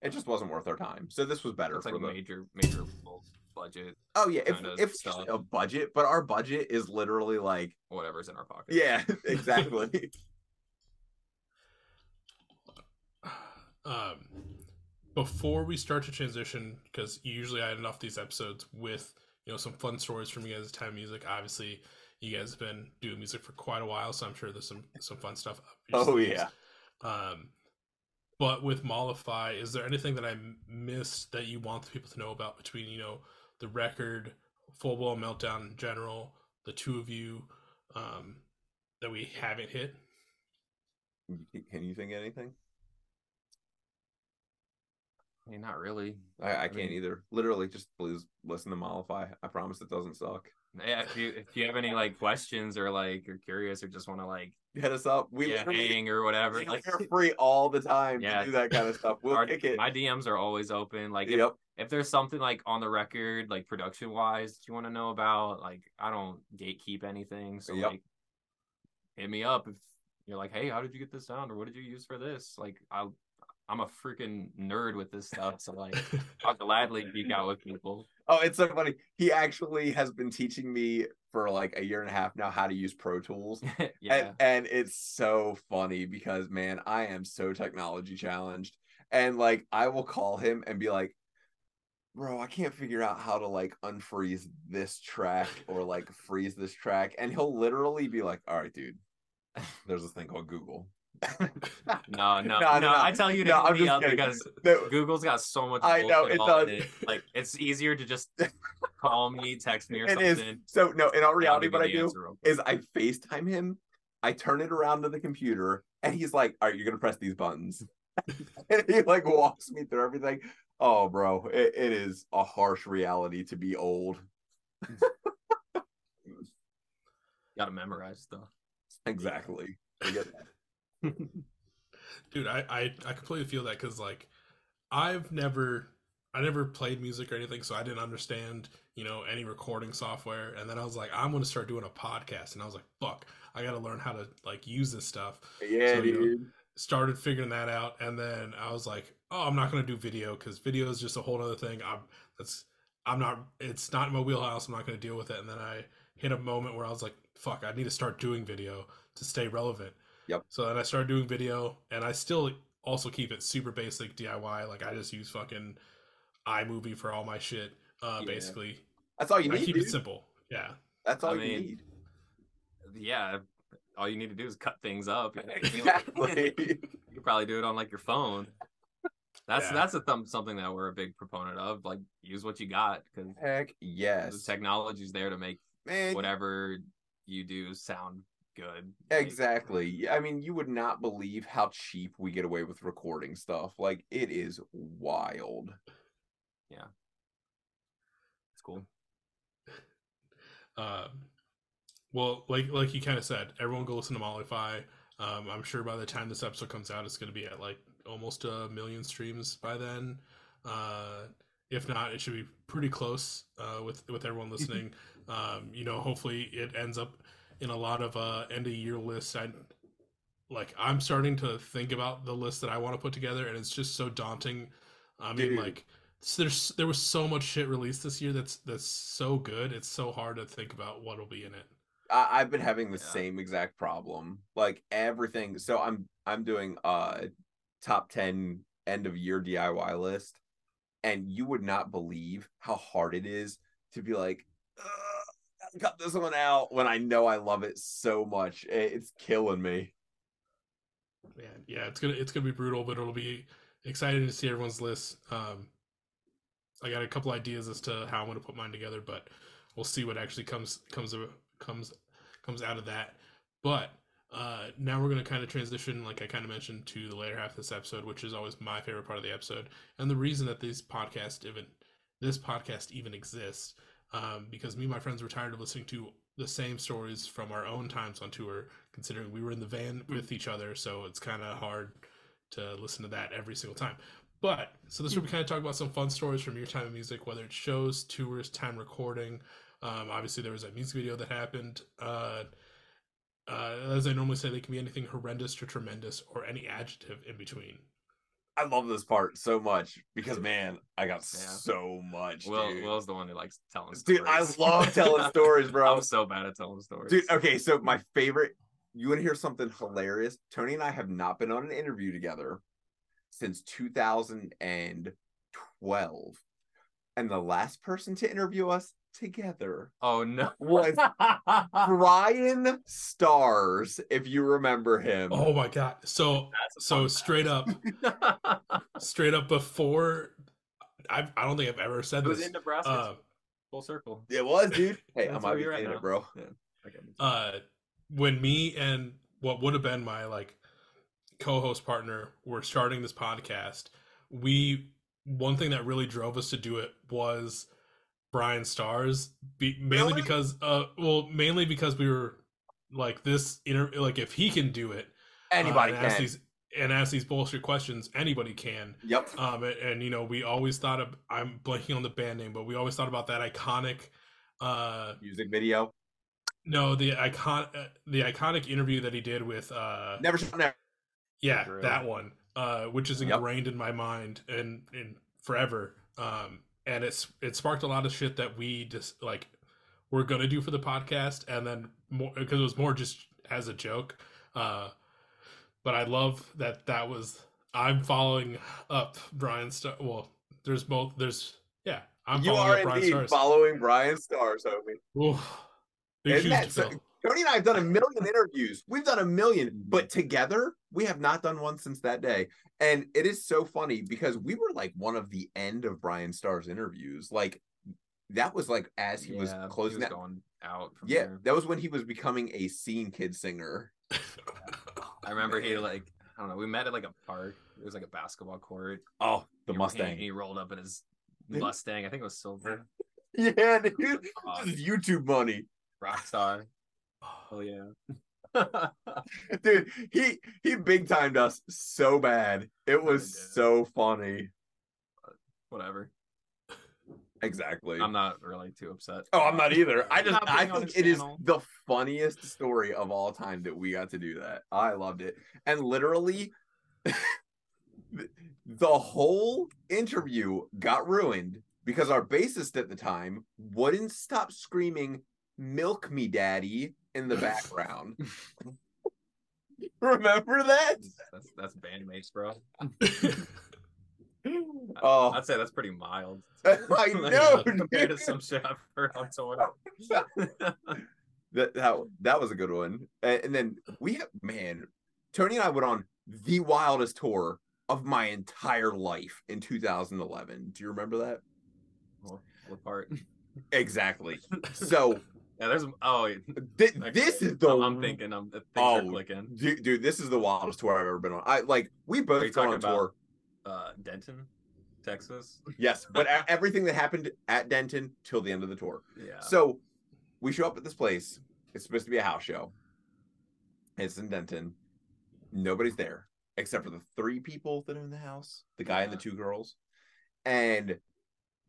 It just wasn't worth our time. So this was better It's like for the. major major budget, Oh yeah, if if stuff. a budget, but our budget is literally like whatever's in our pocket. yeah, *laughs* exactly. *sighs* um, before we start to transition, because usually I end off these episodes with you know some fun stories from you guys' time music. Obviously, you guys have been doing music for quite a while, so I'm sure there's some some fun stuff. up your oh yeah. Um, but with Mollify, is there anything that I missed that you want the people to know about between you know the record, Full Blown Meltdown in general, the two of you, um, that we haven't hit? Can you think of anything? I mean, not really. I, I I can't mean- either. Literally, just please listen to Mollify. I promise it doesn't suck. Yeah, if you if you have any like questions or like you're curious or just want to like Hit us up. We yeah, literally- hang or *laughs* whatever, Like we're like free all the time Yeah. to do that kind of stuff. We'll our- kick it. my DMs are always open. Like if, yep. if there's something like on the record, like production wise, that you want to know about, like I don't gatekeep anything. So Yep. like hit me up if you're like, hey, how did you get this sound or what did you use for this? Like I I'm a freaking nerd with this stuff, so like *laughs* I'll gladly geek out with people. Oh, it's so funny. He actually has been teaching me for like a year and a half now how to use Pro Tools. *laughs* yeah. And, and it's so funny because man, I am so technology challenged. And like I will call him and be like, bro, I can't figure out how to like unfreeze this track or like freeze this track. And he'll literally be like, All right, dude, there's this thing called Google. No, no, No, no, no. I tell you to No, I'm just up kidding. because No, Google's got so much. I know, it does. it. Like it's easier to just *laughs* call me, text me, or it something. is. So no, in all reality, what I do answer real quick. is I FaceTime him, I turn it around to the computer, and he's like, All right, you're gonna press these buttons. *laughs* and he like walks me through everything. Oh, bro, it, it is a harsh reality to be old. *laughs* Got to memorize stuff. Exactly. I get that. dude I, I i completely feel that because like i've never i never played music or anything so i didn't understand you know any recording software. And then i was like i'm to start doing a podcast. And i was like fuck i gotta learn how to like use this stuff. Yeah, So, you know, dude. started figuring that out. And then i was like oh i'm not going to do video because video is just a whole other thing. I'm that's i'm not it's not in my wheelhouse. I'm not going to deal with it. And then i hit a moment where i was like fuck i need to start doing video to stay relevant Yep. so then i started doing video and i still also keep it super basic diy like i just use fucking imovie for all my shit uh Yeah. basically That's all you i need. keep dude. it simple yeah That's all I you mean, need. Yeah, all you need to do is cut things up. *laughs* *laughs* Exactly. *laughs* you probably do it on like your phone. That's Yeah. that's a thumb, something that we're a big proponent of. Like, use what you got because Heck the yes. technology's there to make Man, whatever you do sound good. Exactly. Yeah, I mean, you would not believe how cheap we get away with recording stuff. Like it is wild. Yeah. It's cool. Um, well, like like you kind of said, everyone go listen to Mollify. Um, I'm sure by the time this episode comes out, it's going to be at like almost a million streams by then. Uh, if not, it should be pretty close uh, with with everyone *laughs* listening. um, you know, hopefully it ends up in a lot of uh, end of year lists. I like I'm starting to think about the list that I want to put together, and it's just so daunting. I mean, Dude. like there's there was so much shit released this year that's that's so good. It's so hard to think about what'll be in it. I, I've been having the Yeah. same exact problem. Like everything. So I'm I'm doing uh top ten end of year DIY list, and you would not believe how hard it is to be like, "Ugh, cut this one out when I know I love it so much. It's killing me. Man, yeah, it's gonna it's gonna be brutal, but it'll be exciting to see everyone's list. Um, I got a couple ideas as to how I'm gonna put mine together, but we'll see what actually comes comes comes comes out of that. But uh, now we're gonna kind of transition, like I kind of mentioned, to the later half of this episode, which is always my favorite part of the episode, and the reason that this podcast even this podcast even exists, um, because me and my friends were tired of listening to the same stories from our own times on tour, considering we were in the van with each other, so it's kind of hard to listen to that every single time. But so this is where we kind of talk about some fun stories from your time in music, whether it's shows, tours, time recording. Um, obviously, there was a music video that happened. Uh, uh, as I normally say, they can be anything horrendous to tremendous or any adjective in between. I love this part so much because man, I got Yeah. so much. Will dude. Will's the one who likes telling stories. Dude, I love telling *laughs* stories, bro. I'm so bad at telling stories. Dude, okay, so my favorite. You want to hear something hilarious? Tony and I have not been on an interview together since 2012, and the last person to interview us together oh no. was *laughs* Bryan Stars, if you remember him. Oh my god! So so fun straight up, *laughs* straight up before. I I don't think I've ever said this. it was this. in Nebraska. Uh, full circle. It was, dude. *laughs* Hey, I That's might where be you're at saying now. it, bro. Yeah. Uh when me and what would have been my like co-host partner were starting this podcast we one thing that really drove us to do it was bryan stars be, mainly Really? because uh well mainly because we were like this inter like if he can do it uh, Anybody and ask can. these and ask these bullshit questions anybody can Yep. um and, and you know we always thought of i'm blanking on the band name but we always thought about that iconic uh Music video. no, the icon, uh, the iconic interview that he did with, uh, Never never. yeah, that one, uh, which is Yep. ingrained in my mind and and forever. Um, and it's it sparked a lot of shit that we just like we're gonna do for the podcast, and then more because it was more just as a joke. Uh, but I love that that was I'm following up Bryan Star. Well, there's both. There's yeah, I'm you following are Bryan indeed following Bryan Stars, homie. Oof. Big Isn't shoes that so-. Tony and I have done a million interviews. We've done a million, but together we have not done one since that day. And it is so funny because we were like one of the end of Bryan Star's interviews. Like that was like as he was closing he was that. going out. From Yeah, there. that was when he was becoming a scene kid singer. *laughs* I remember he like I don't know. We met at like a park. It was like a basketball court. Oh, the He- Mustang. He, he rolled up in his *laughs* Mustang. I think it was silver. *laughs* yeah, dude. Uh, This is YouTube money. Rockstar. Oh yeah. *laughs* Dude, he he big timed us so bad. It was so funny. Whatever. Exactly. I'm not really too upset. Oh, I'm not either. I just I think it is the funniest story of all time that we got to do that. I loved it. And literally *laughs* the whole interview got ruined because our bassist at the time wouldn't stop screaming milk me daddy in the *laughs* background. *laughs* Remember that? That's that's bandmates, bro. *laughs* Oh, I'd say that's pretty mild. I know, compared to some shit I've heard on tour. that that that was a good one. And, and then we have man, Tony and I went on the wildest tour of my entire life in 2011. Do you remember that? What what part? Exactly. So Yeah, there's oh. okay. this is the I'm, I'm thinking. I'm things are Oh, clicking. dude, dude, this is the wildest tour I've ever been on. I like we Are both you talking on about- tour. Uh, Denton, Texas. Yes, but *laughs* everything that happened at Denton till the end of the tour. Yeah. So we show up at this place. It's supposed to be a house show. It's in Denton. Nobody's there except for the three people that are in the house the guy and the two girls. And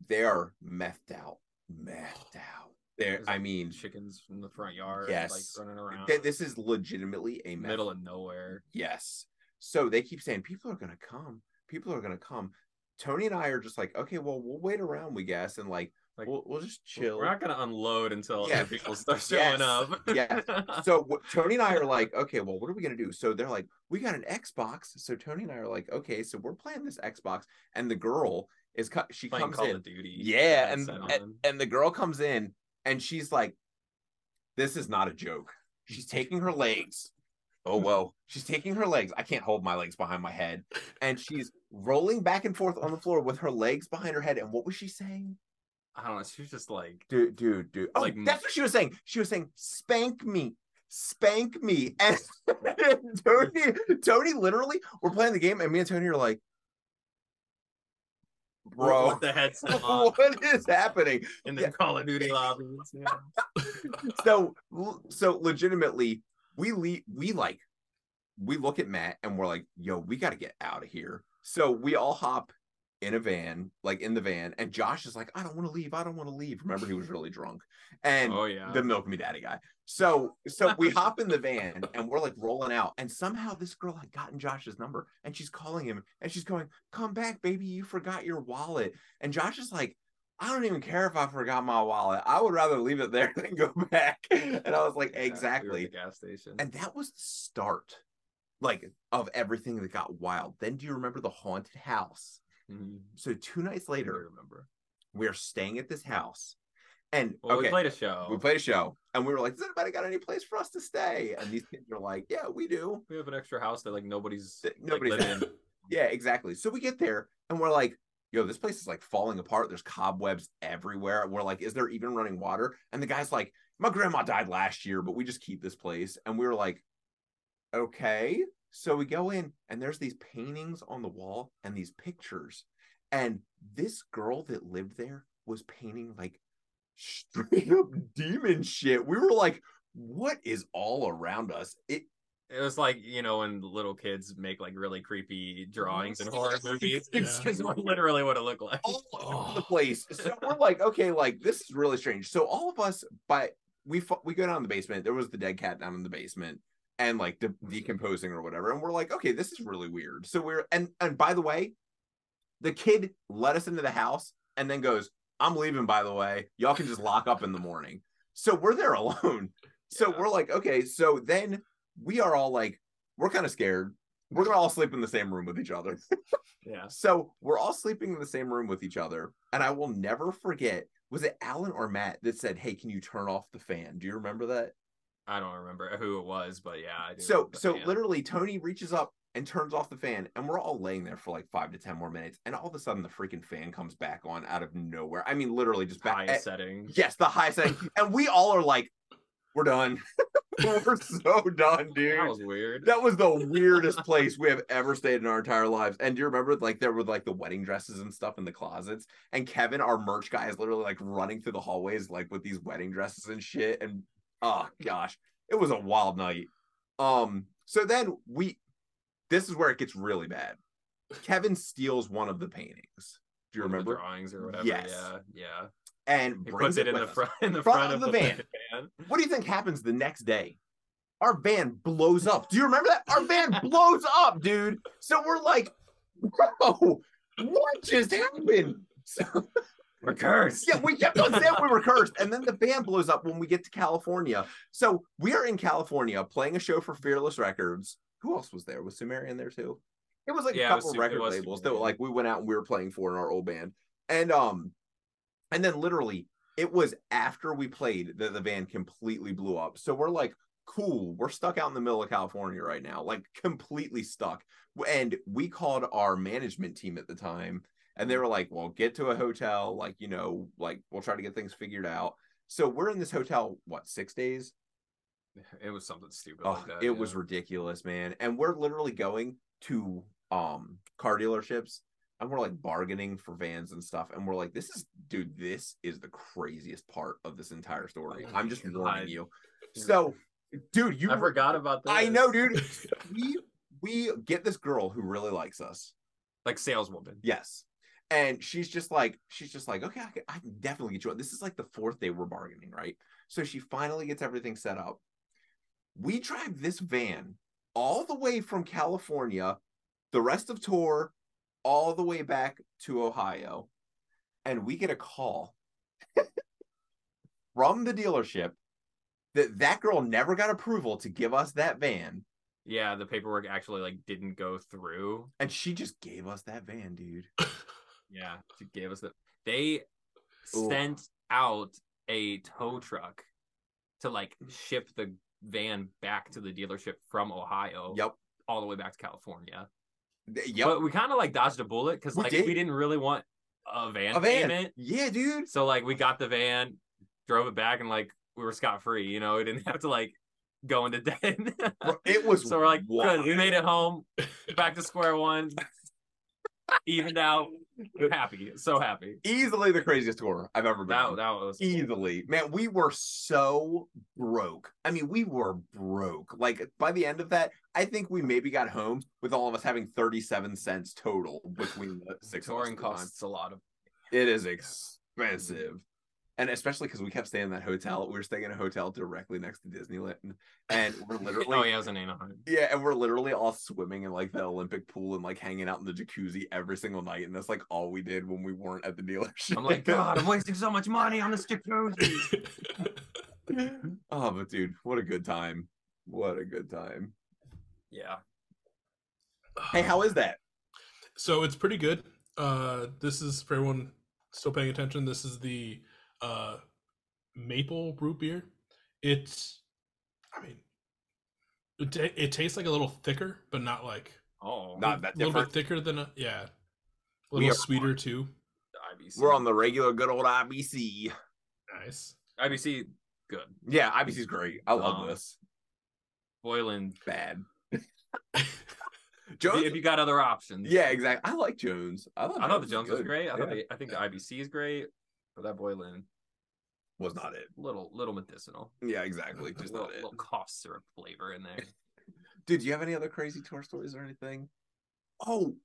they are methed out. Methed out. They're, There's, I mean, chickens from the front yard, Yes. like running around. th- this is legitimately a middle of nowhere. Yes. So they keep saying people are going to come. People are going to come. Tony and I are just like, okay, well, we'll wait around, we guess, and like, Like, we'll, we'll just chill. We're not gonna unload until Yeah. people start *laughs* showing Yes. up. Yes. *laughs* so what, Tony and I are like, okay, well, what are we gonna do? So they're like, we got an Xbox. So Tony and I are like, okay, so we're playing this Xbox, and the girl is she Playing comes Call in, of Duty. yeah, and, and and the girl comes in, and she's like, this is not a joke. She's taking her legs, oh hmm. well, She's taking her legs. I can't hold my legs behind my head. And she's rolling back and forth on the floor with her legs behind her head. And what was she saying? I don't know. She was just like, Dude, dude, dude. Oh, Like- that's what she was saying. She was saying, spank me. Spank me. *laughs* And Tony, Tony literally, we're playing the game, and me and Tony are like, bro, with the headset *laughs* on what is happening? in the Yeah. Call of Duty lobbies. Yeah. *laughs* so so legitimately we le- we like we look at Matt and we're like, yo, we got to get out of here. So we all hop in a van, like in the van, and Josh is like, I don't want to leave. I don't want to leave. Remember, he was really drunk, and oh yeah. the milk me daddy guy. So so we *laughs* hop in the van and we're like rolling out, and somehow this girl had gotten Josh's number, and she's calling him, and she's going, "Come back, baby, you forgot your wallet." And Josh is like. I don't even care if I forgot my wallet. I would rather leave it there *laughs* than go back. And I was like, Yeah, we exactly. the gas station. And that was the start, like, of everything that got wild. Then do you remember the haunted house? Mhm. So two nights I later, remember. we are staying at this house. And Well, okay, we played a show. we played a show and we were like, Does anybody got any place for us to stay? And these kids are like, Yeah, we do. We have an extra house that like nobody's That nobody's living in. *laughs* Yeah, exactly. So we get there and we're like, Yo, this place is like falling apart. There's cobwebs everywhere. We're like, Is there even running water? And the guy's like, My grandma died last year, but we just keep this place. And we were like, Okay. So we go in and there's these paintings on the wall and these pictures. And this girl that lived there was painting like straight up demon shit. We were like, what is all around us? It It was like you know when little kids make like really creepy drawings in horror movies. It's *laughs* Yeah. just *laughs* literally what it looked like. all over the Oh. place. So *laughs* we're like, okay, like this is really strange. So all of us, by we we go down in the basement. There was the dead cat down in the basement and like de- decomposing or whatever. And we're like, okay, this is really weird. So we're and and by the way, the kid let us into the house and then goes, "I'm leaving." By the way, y'all can just lock up in the morning. So we're there *laughs* alone. So Yeah. we're like, okay. So then we are all like, we're kind of scared. We're gonna all sleep in the same room with each other. *laughs* Yeah. So we're all sleeping in the same room with each other. And I will never forget, was it Alan or Matt that said, Hey, can you turn off the fan? Do you remember that? I don't remember who it was, but yeah, I do. So so literally Tony reaches up and turns off the fan, and we're all laying there for like five to ten more minutes, and all of a sudden the freaking fan comes back on out of nowhere. I mean, literally just back. high setting. Yes, the high setting. *laughs* and we all are like, we're done. *laughs* we're so done, *laughs* dude. That was weird. That was the weirdest place we have ever stayed in our entire lives. And do you remember like there were like the wedding dresses and stuff in the closets? And Kevin, our merch guy, is literally like running through the hallways like with these wedding dresses and shit. And oh gosh, it was a wild night. Um, so then we this is where it gets really bad. Kevin steals one of the paintings. Do you One remember? drawings or whatever? Yes. Yeah, yeah. And He brings puts it in the front in the Front front, of of the the, van. van. What do you think happens the next day? Our van blows up. Do you remember that? Our van *laughs* blows up, dude. So we're like, bro, what just happened? *laughs* So, We're cursed. yeah, we kept on saying we were cursed. And then the van blows up when we get to California. So we are in California playing a show for Fearless Records. Who else was there? Was Sumerian there too? It was like Yeah, a was couple Su- record was labels that Sumerian. like we went out and we were playing for in our old band. And um, and then literally it was after we played that the van completely blew up. So we're like, cool, we're stuck out in the middle of California right now, like completely stuck. And we called our management team at the time, and they were like, well, get to a hotel, like, you know, like we'll try to get things figured out. So we're in this hotel, what, six days? *laughs* It was something stupid Oh, like that. it was ridiculous, man. And we're literally going to um car dealerships and we're like bargaining for vans and stuff. And we're like, this is dude, this is the craziest part of this entire story. Oh I'm just warning you. *laughs* So, dude, you I forgot about that. I know, dude. *laughs* we we get this girl who really likes us. Like saleswoman. Yes. And she's just like, she's just like, okay, I can, I can definitely get you on. This is like the fourth day we're bargaining, right? So she finally gets everything set up. We drive this van all the way from California, the rest of tour, all the way back to Ohio. And we get a call *laughs* from the dealership that that girl never got approval to give us that van. Yeah, the paperwork actually like didn't go through. And she just gave us that van, dude. *laughs* Yeah, she gave us the. They Ooh. sent out a tow truck to like mm. ship the van back to the dealership from Ohio, Yep. all the way back to California. Yep. But we kind of like dodged a bullet because like did. we didn't really want a van, a van. payment. Yeah, dude. So like we got the van, drove it back, and like we were scot free. You know, we didn't *laughs* have to like go into debt. It was so we're like, good, we made it home, back to square one, *laughs* evened out, happy, so happy. easily the craziest tour I've ever been. That that was easily man we were so broke i mean we were broke like by the end of that i think we maybe got home with all of us having 37 cents total between the six of us touring at the time. costs a lot of. it is expensive and especially because we kept staying in that hotel we were staying in a hotel directly next to disneyland and we're *laughs* literally oh yeah, it was in Anaheim. yeah, and we're literally all swimming in like the Olympic pool and like hanging out in the jacuzzi every single night, and that's like all we did when we weren't at the dealership. I'm like, God, I'm wasting so much money on this jacuzzi. *laughs* oh, but dude, what a good time! What a good time! Yeah. Hey, how is that? So it's pretty good. Uh, this is for everyone still paying attention. This is the uh, maple root beer. It's, I mean, it, ta- it tastes like a little thicker, but not like Oh, Not that a little bit thicker than a yeah, a little sweeter too. IBC. We're on the regular good old IBC. Nice. IBC. Good. Yeah, IBC's great. I love Um, this. Boylan. Bad. *laughs* Jones. if you got other options. yeah, exactly. I like Jones. I, thought I thought the Jones was good. great. I thought Yeah. the, I think the IBC is great, but that Boylan was not it. little little medicinal. Yeah, exactly. Just little, not it. little cough syrup flavor in there. *laughs* Dude, do you have any other crazy tour stories or anything? Oh,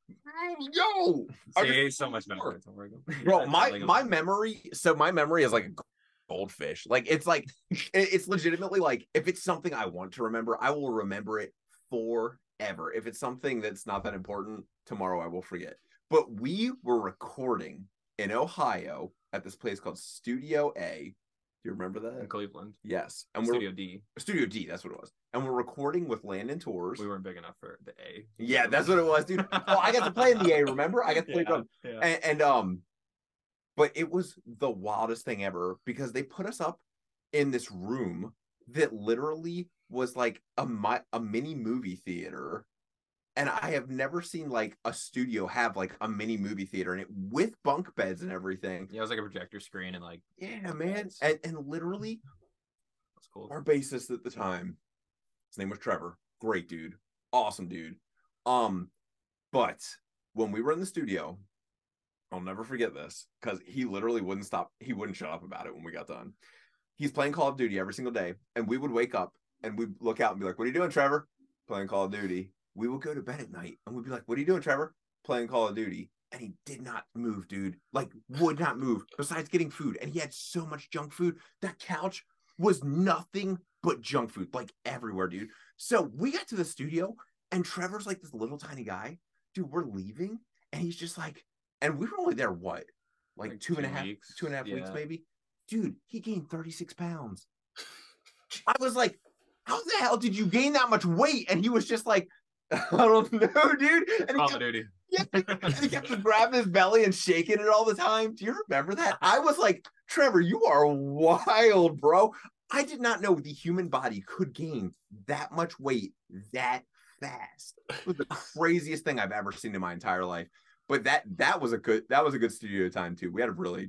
yo, See, so much better. Sure. It's Oregon. bro *laughs* my telling him. my memory so my memory is like a goldfish like it's like *laughs* it's legitimately like if it's something i want to remember i will remember it forever if it's something that's not that important tomorrow i will forget but we were recording in ohio at this place called studio a do you remember that? in Cleveland. yes and Studio D. studio d that's what it was and we're recording with landon tewers We weren't big enough for the A. yeah that's what it was dude oh i got to play in the a remember i got to play Yeah, drum yeah. and, and um but it was the wildest thing ever because they put us up in this room that literally was like a mi- a mini movie theater and i have never seen like a studio have like a mini movie theater in it with bunk beds and everything. Yeah, it was like a projector screen and like yeah man. and, and literally that's cool. our bassist at the time his name was trevor. Great dude. Awesome dude. Um but when we were in the studio i'll never forget this because he literally wouldn't stop he wouldn't shut up about it when we got done. He's playing call of duty every single day and we would wake up and we'd look out and be like what are you doing trevor? Playing call of duty we would go to bed at night and we'd be like what are you doing trevor playing call of duty and he did not move dude like would not move besides getting food and he had so much junk food that couch was nothing but junk food, like everywhere, dude. So we got to the studio, and Trevor's like this little tiny guy. Dude, we're leaving, and he's just like, and we were only there what, like, Like two and a two half, weeks, two and a half weeks, yeah. maybe. Dude, he gained 36 pounds. *laughs* I was like, how the hell did you gain that much weight? And he was just like, *laughs* I don't know, dude. And Call of Duty. yeah, and he kept grabbing his belly and shaking it all the time. Do you remember that? *laughs* I was like, Trevor, you are wild, bro. I did not know the human body could gain that much weight that fast. It was the *laughs* craziest thing I've ever seen in my entire life. But that that was a good that was a good studio time too. We had a really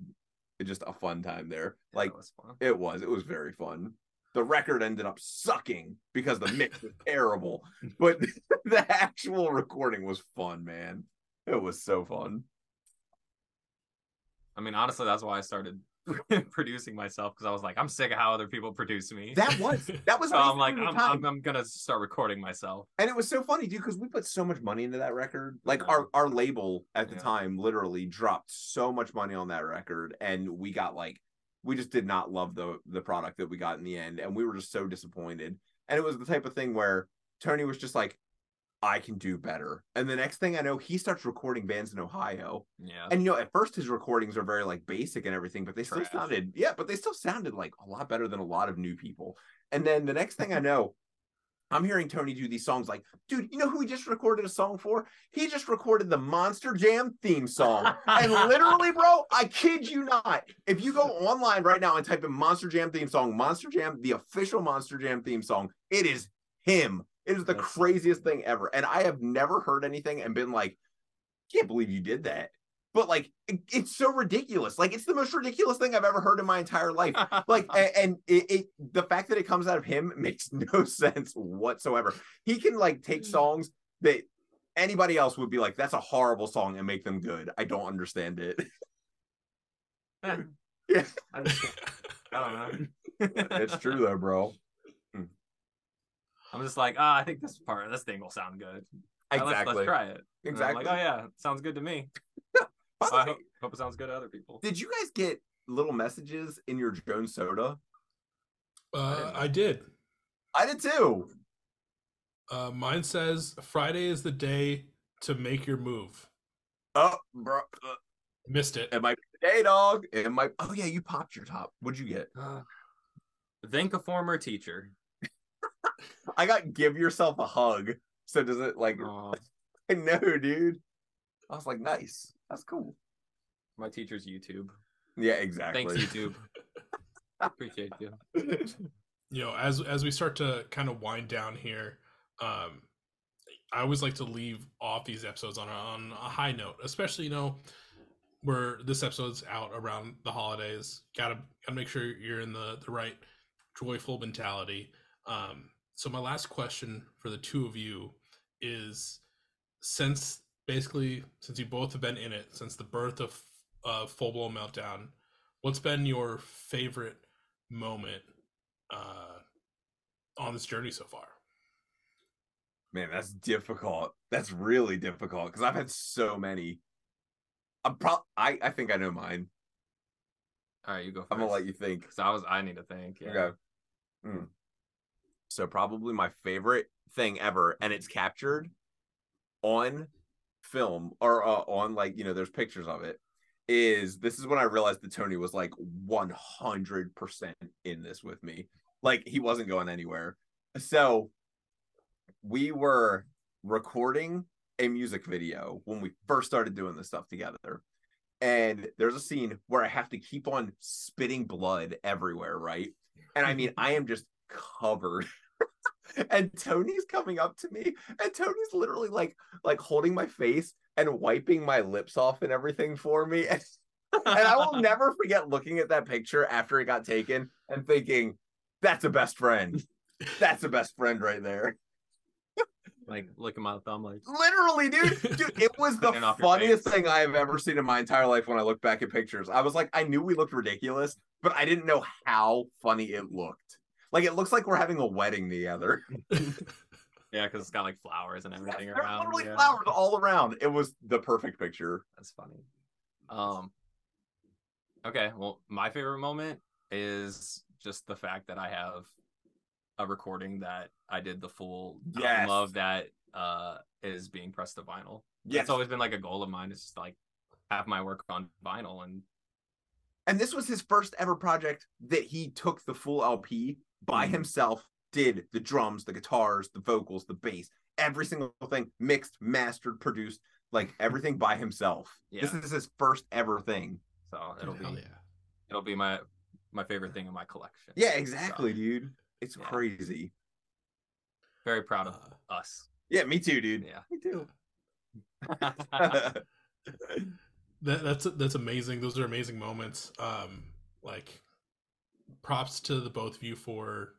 just a fun time there. Yeah, Like that was fun. it was. It was very fun. The record ended up sucking because the mix was *laughs* terrible, but *laughs* the actual recording was fun, man. It was so fun. I mean, honestly, that's why I started *laughs* producing myself because I was like, I'm sick of how other people produce me. That was that was so I'm like, I'm. I'm, I'm gonna start recording myself. and it was so funny, dude, because we put so much money into that record. Like Yeah. our our label at the Yeah. time literally dropped so much money on that record, and we got like we just did not love the the product that we got in the end, and we were just so disappointed. And it was the type of thing where Tony was just like, I can do better. And the next thing I know, he starts recording bands in Ohio. Yeah. And you know, at first his recordings are very like basic and everything, but they still sounded yeah, but they still sounded like a lot better than a lot of new people. And then the next thing I know, I'm hearing Tony do these songs like, dude, you know who he just recorded a song for? He just recorded the Monster Jam theme song. and literally, bro, I kid you not. If you go online right now and type in Monster Jam theme song, Monster Jam, the official Monster Jam theme song, it is him. It is the craziest thing ever. And I have never heard anything and been like, can't believe you did that. But like, it- it's so ridiculous. Like, it's the most ridiculous thing I've ever heard in my entire life. *laughs* Like and it, it the fact that it comes out of him *laughs* makes no sense whatsoever. He can like take songs that anybody else would be like that's a horrible song and make them good. I don't understand it. *laughs* Yeah. I, just- I don't know. it's true though bro. I'm just like, ah, I think this part, this thing will sound good. Uh, let's- exactly. Let's, try it. Exactly like, oh yeah, sounds good to me. By the I way, hope, hope it sounds good to other people. did you guys get little messages in your jones soda Uh, I did. i did too Uh, mine says Friday is the day to make your move. oh bro uh, Missed it. it might be the day dog it might oh yeah you popped your top what'd you get Thank a former teacher. *laughs* i got give yourself a hug so does it like Aw, *laughs* i know dude i was like nice that's cool my teacher's YouTube. Yeah, exactly. Thanks, YouTube. *laughs* Appreciate you. you know as as we start to kind of wind down here um i always like to leave off these episodes on a, on a high note especially you know where this episode's out around the holidays gotta gotta make sure you're in the the right joyful mentality um so my last question for the two of you is since basically since you both have been in it since the birth of uh full blown meltdown what's been your favorite moment uh, on this journey so far. Man, that's difficult. That's really difficult because I've had so many. I'm pro- I I think I know mine. All right, you go first. I'm gonna let you think. Because I was, I need to think. Yeah. Okay. Mm. So probably my favorite thing ever, and it's captured on film or uh, on like you know there's pictures of it. Is this is when I realized that Tony was like 100 percent in this with me, like he wasn't going anywhere. So we were recording a music video when we first started doing this stuff together. And there's a scene where I have to keep on spitting blood everywhere, right? And I mean, I am just covered. *laughs* and Tony's coming up to me, and Tony's literally like like holding my face and wiping my lips off and everything for me. And, *laughs* and I will *laughs* never forget looking at that picture after it got taken and thinking, that's a best friend. That's a best friend right there. Like, look at my thumb, like, Literally, dude. Dude, it was the Cleaning off your funniest thing I have ever seen in my entire life when I look back at pictures. I was like, I knew we looked ridiculous, but I didn't know how funny it looked. Like it looks like we're having a wedding together. *laughs* *laughs* yeah, because it's got like flowers and everything There are around. literally yeah. flowers all around. It was the perfect picture. That's funny. Um. Okay, well, my favorite moment is just the fact that I have a recording that I did the full Yes. album of that uh is being pressed to vinyl. Yes. It's always been like a goal of mine is just like have my work on vinyl and And this was his first ever project that he took the full LP by Mhm. himself, did the drums, the guitars, the vocals, the bass, every single thing, mixed, mastered, produced, like *laughs* everything by himself. This is his first ever thing. so it'll be yeah. it'll be my my favorite thing in my collection. Yeah, exactly, dude. It's Yeah. crazy. Very proud of Uh, us. Yeah, me too, dude. Yeah. Me too. *laughs* that, that's that's amazing. Those are amazing moments. Um, like, props to the both of you for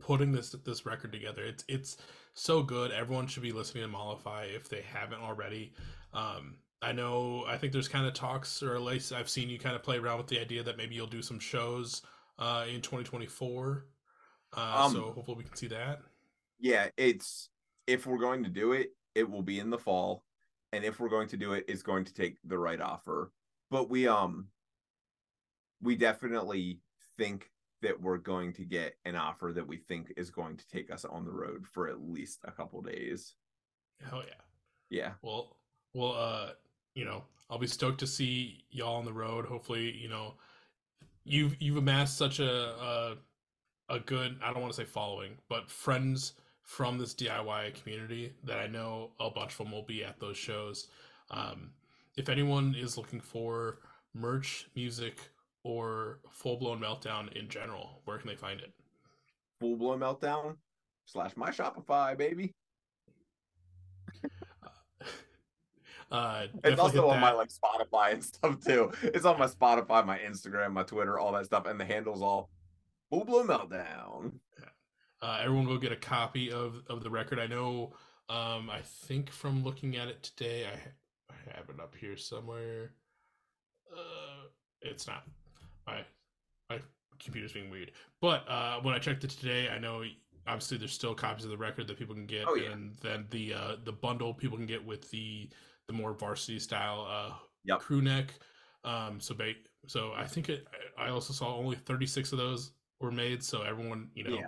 putting this this record together. It's it's so good. Everyone should be listening to Mollify if they haven't already. Um, I know. I think there's kind of talks, or at least I've seen you kind of play around with the idea that maybe you'll do some shows uh, in 2024. Uh, Um, so hopefully we can see that. yeah, it's if we're going to do it, it will be in the fall. And if we're going to do it, it's going to take the right offer. But we um we definitely think that we're going to get an offer that we think is going to take us on the road for at least a couple days. Hell yeah. Yeah. Well, well, uh, you know, I'll be stoked to see y'all on the road. Hopefully, you know, you've you've amassed such a a, a good I don't want to say following, but friends from this DIY community that I know a bunch of them will be at those shows. Um, if anyone is looking for merch, music, or full blown meltdown in general, where can they find it? Full blown meltdown slash my Shopify, baby. *laughs* Uh, It's also on my like Spotify and stuff too. It's on my Spotify, my Instagram, my Twitter, all that stuff, and the handles all full blown meltdown. Uh, everyone go get a copy of, of the record. I know, um, I think from looking at it today, I, I have it up here somewhere. Uh, it's not. My my computer's being weird. But uh, when I checked it today, I know obviously there's still copies of the record that people can get, Oh, yeah. and then the uh, the bundle people can get with the the more varsity style uh, Yep. crew neck. Um, so ba- so I think it. I also saw only 36 of those were made. So everyone, you know, Yeah.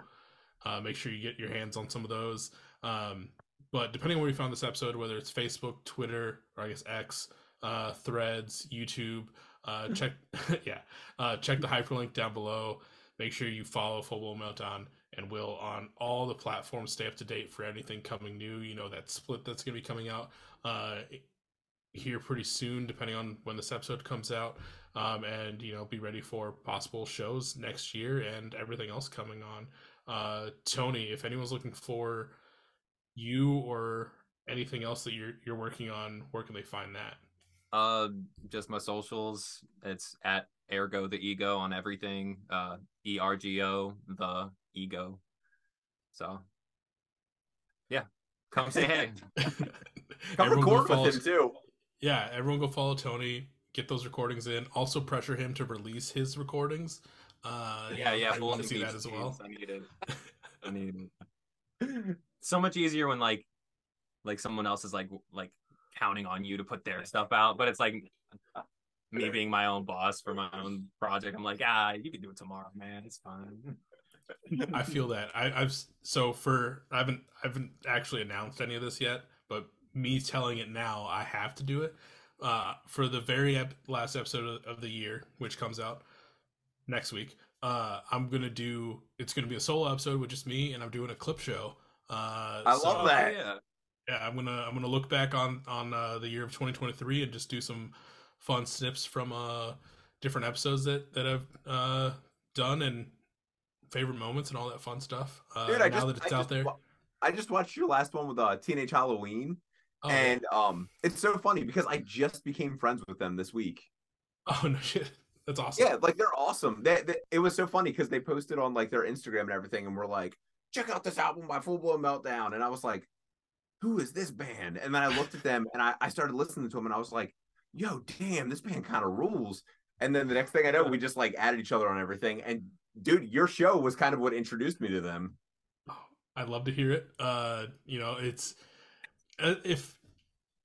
uh, make sure you get your hands on some of those. Um, but depending on where you found this episode, whether it's Facebook, Twitter, or I guess X, uh, Threads, YouTube, uh, check *laughs* yeah, uh, check the hyperlink down below. Make sure you follow Blown Meltdown and will on all the platforms stay up to date for anything coming new. You know that split that's gonna be coming out uh, here pretty soon, depending on when this episode comes out. Um, and you know, be ready for possible shows next year and everything else coming on uh tony if anyone's looking for you or anything else that you're you're working on where can they find that Uh, just my socials. It's at Ergo the Ego on everything. Uh, E R G O the Ego. So, yeah, come say hey. *laughs* Come Everyone record follow- with him too. yeah everyone go follow tony get those recordings in also pressure him to release his recordings uh yeah, yeah. i we'll want to see that as well I need it. *laughs* I need it. So much easier when like, like someone else is like like counting on you to put their stuff out, but it's like me being my own boss for my own project. I'm like, ah, you can do it tomorrow, man. It's fine. I feel that I, I've so for I haven't I haven't actually announced any of this yet, but me telling it now, I have to do it. Uh, for the very ep- last episode of, of the year, which comes out next week, uh, I'm gonna do. It's gonna be a solo episode with just me, and I'm doing a clip show. Uh, I so- love that. yeah. Yeah i'm gonna i'm gonna look back on on uh, the year of 2023 and just do some fun snips from uh different episodes that that i've uh done and favorite moments and all that fun stuff. Uh Dude, I now just, that it's I out just there. I just watched your last one with uh, Teenage Halloween, oh, and um, it's so funny because I just became friends with them this week. *laughs* oh no shit. That's awesome. Yeah, like they're awesome. They, they, it was so funny because they posted on like their Instagram and everything, and we're like, check out this album by Full Blown Meltdown, and I was like, who is this band? And then I looked at them and I, I started listening to them, and I was like, yo, damn, this band kind of rules. And then the next thing I know, we just like added each other on everything. And dude, your show was kind of what introduced me to them. i'd love to hear it uh you know it's uh, if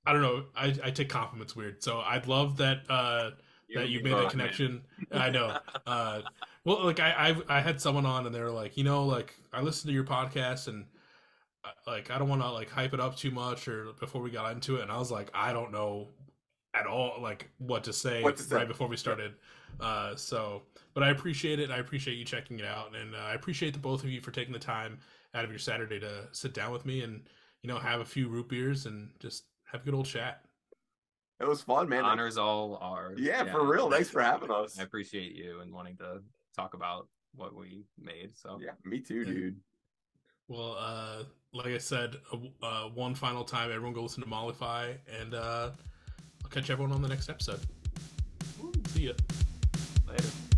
i don't know i i take compliments weird so i'd love that uh that you made that connection. I know. *laughs* Uh, well, like I, I've, I had someone on and they were like, you know, like I listened to your podcast and like I don't want to like hype it up too much or before we got into it, and I was like, I don't know at all like what to say What to say. right before we started. Uh, so, but I appreciate it. I appreciate you checking it out, and uh, I appreciate the both of you for taking the time out of your Saturday to sit down with me and you know have a few root beers and just have a good old chat. It was fun, man. Honors all ours. Yeah, for real. Thanks for having us. I appreciate you and wanting to talk about what we made. So Yeah, me too, dude. Well, uh, like I said, uh, uh, one final time, everyone go listen to Mollify, and uh, I'll catch everyone on the next episode. See ya. later.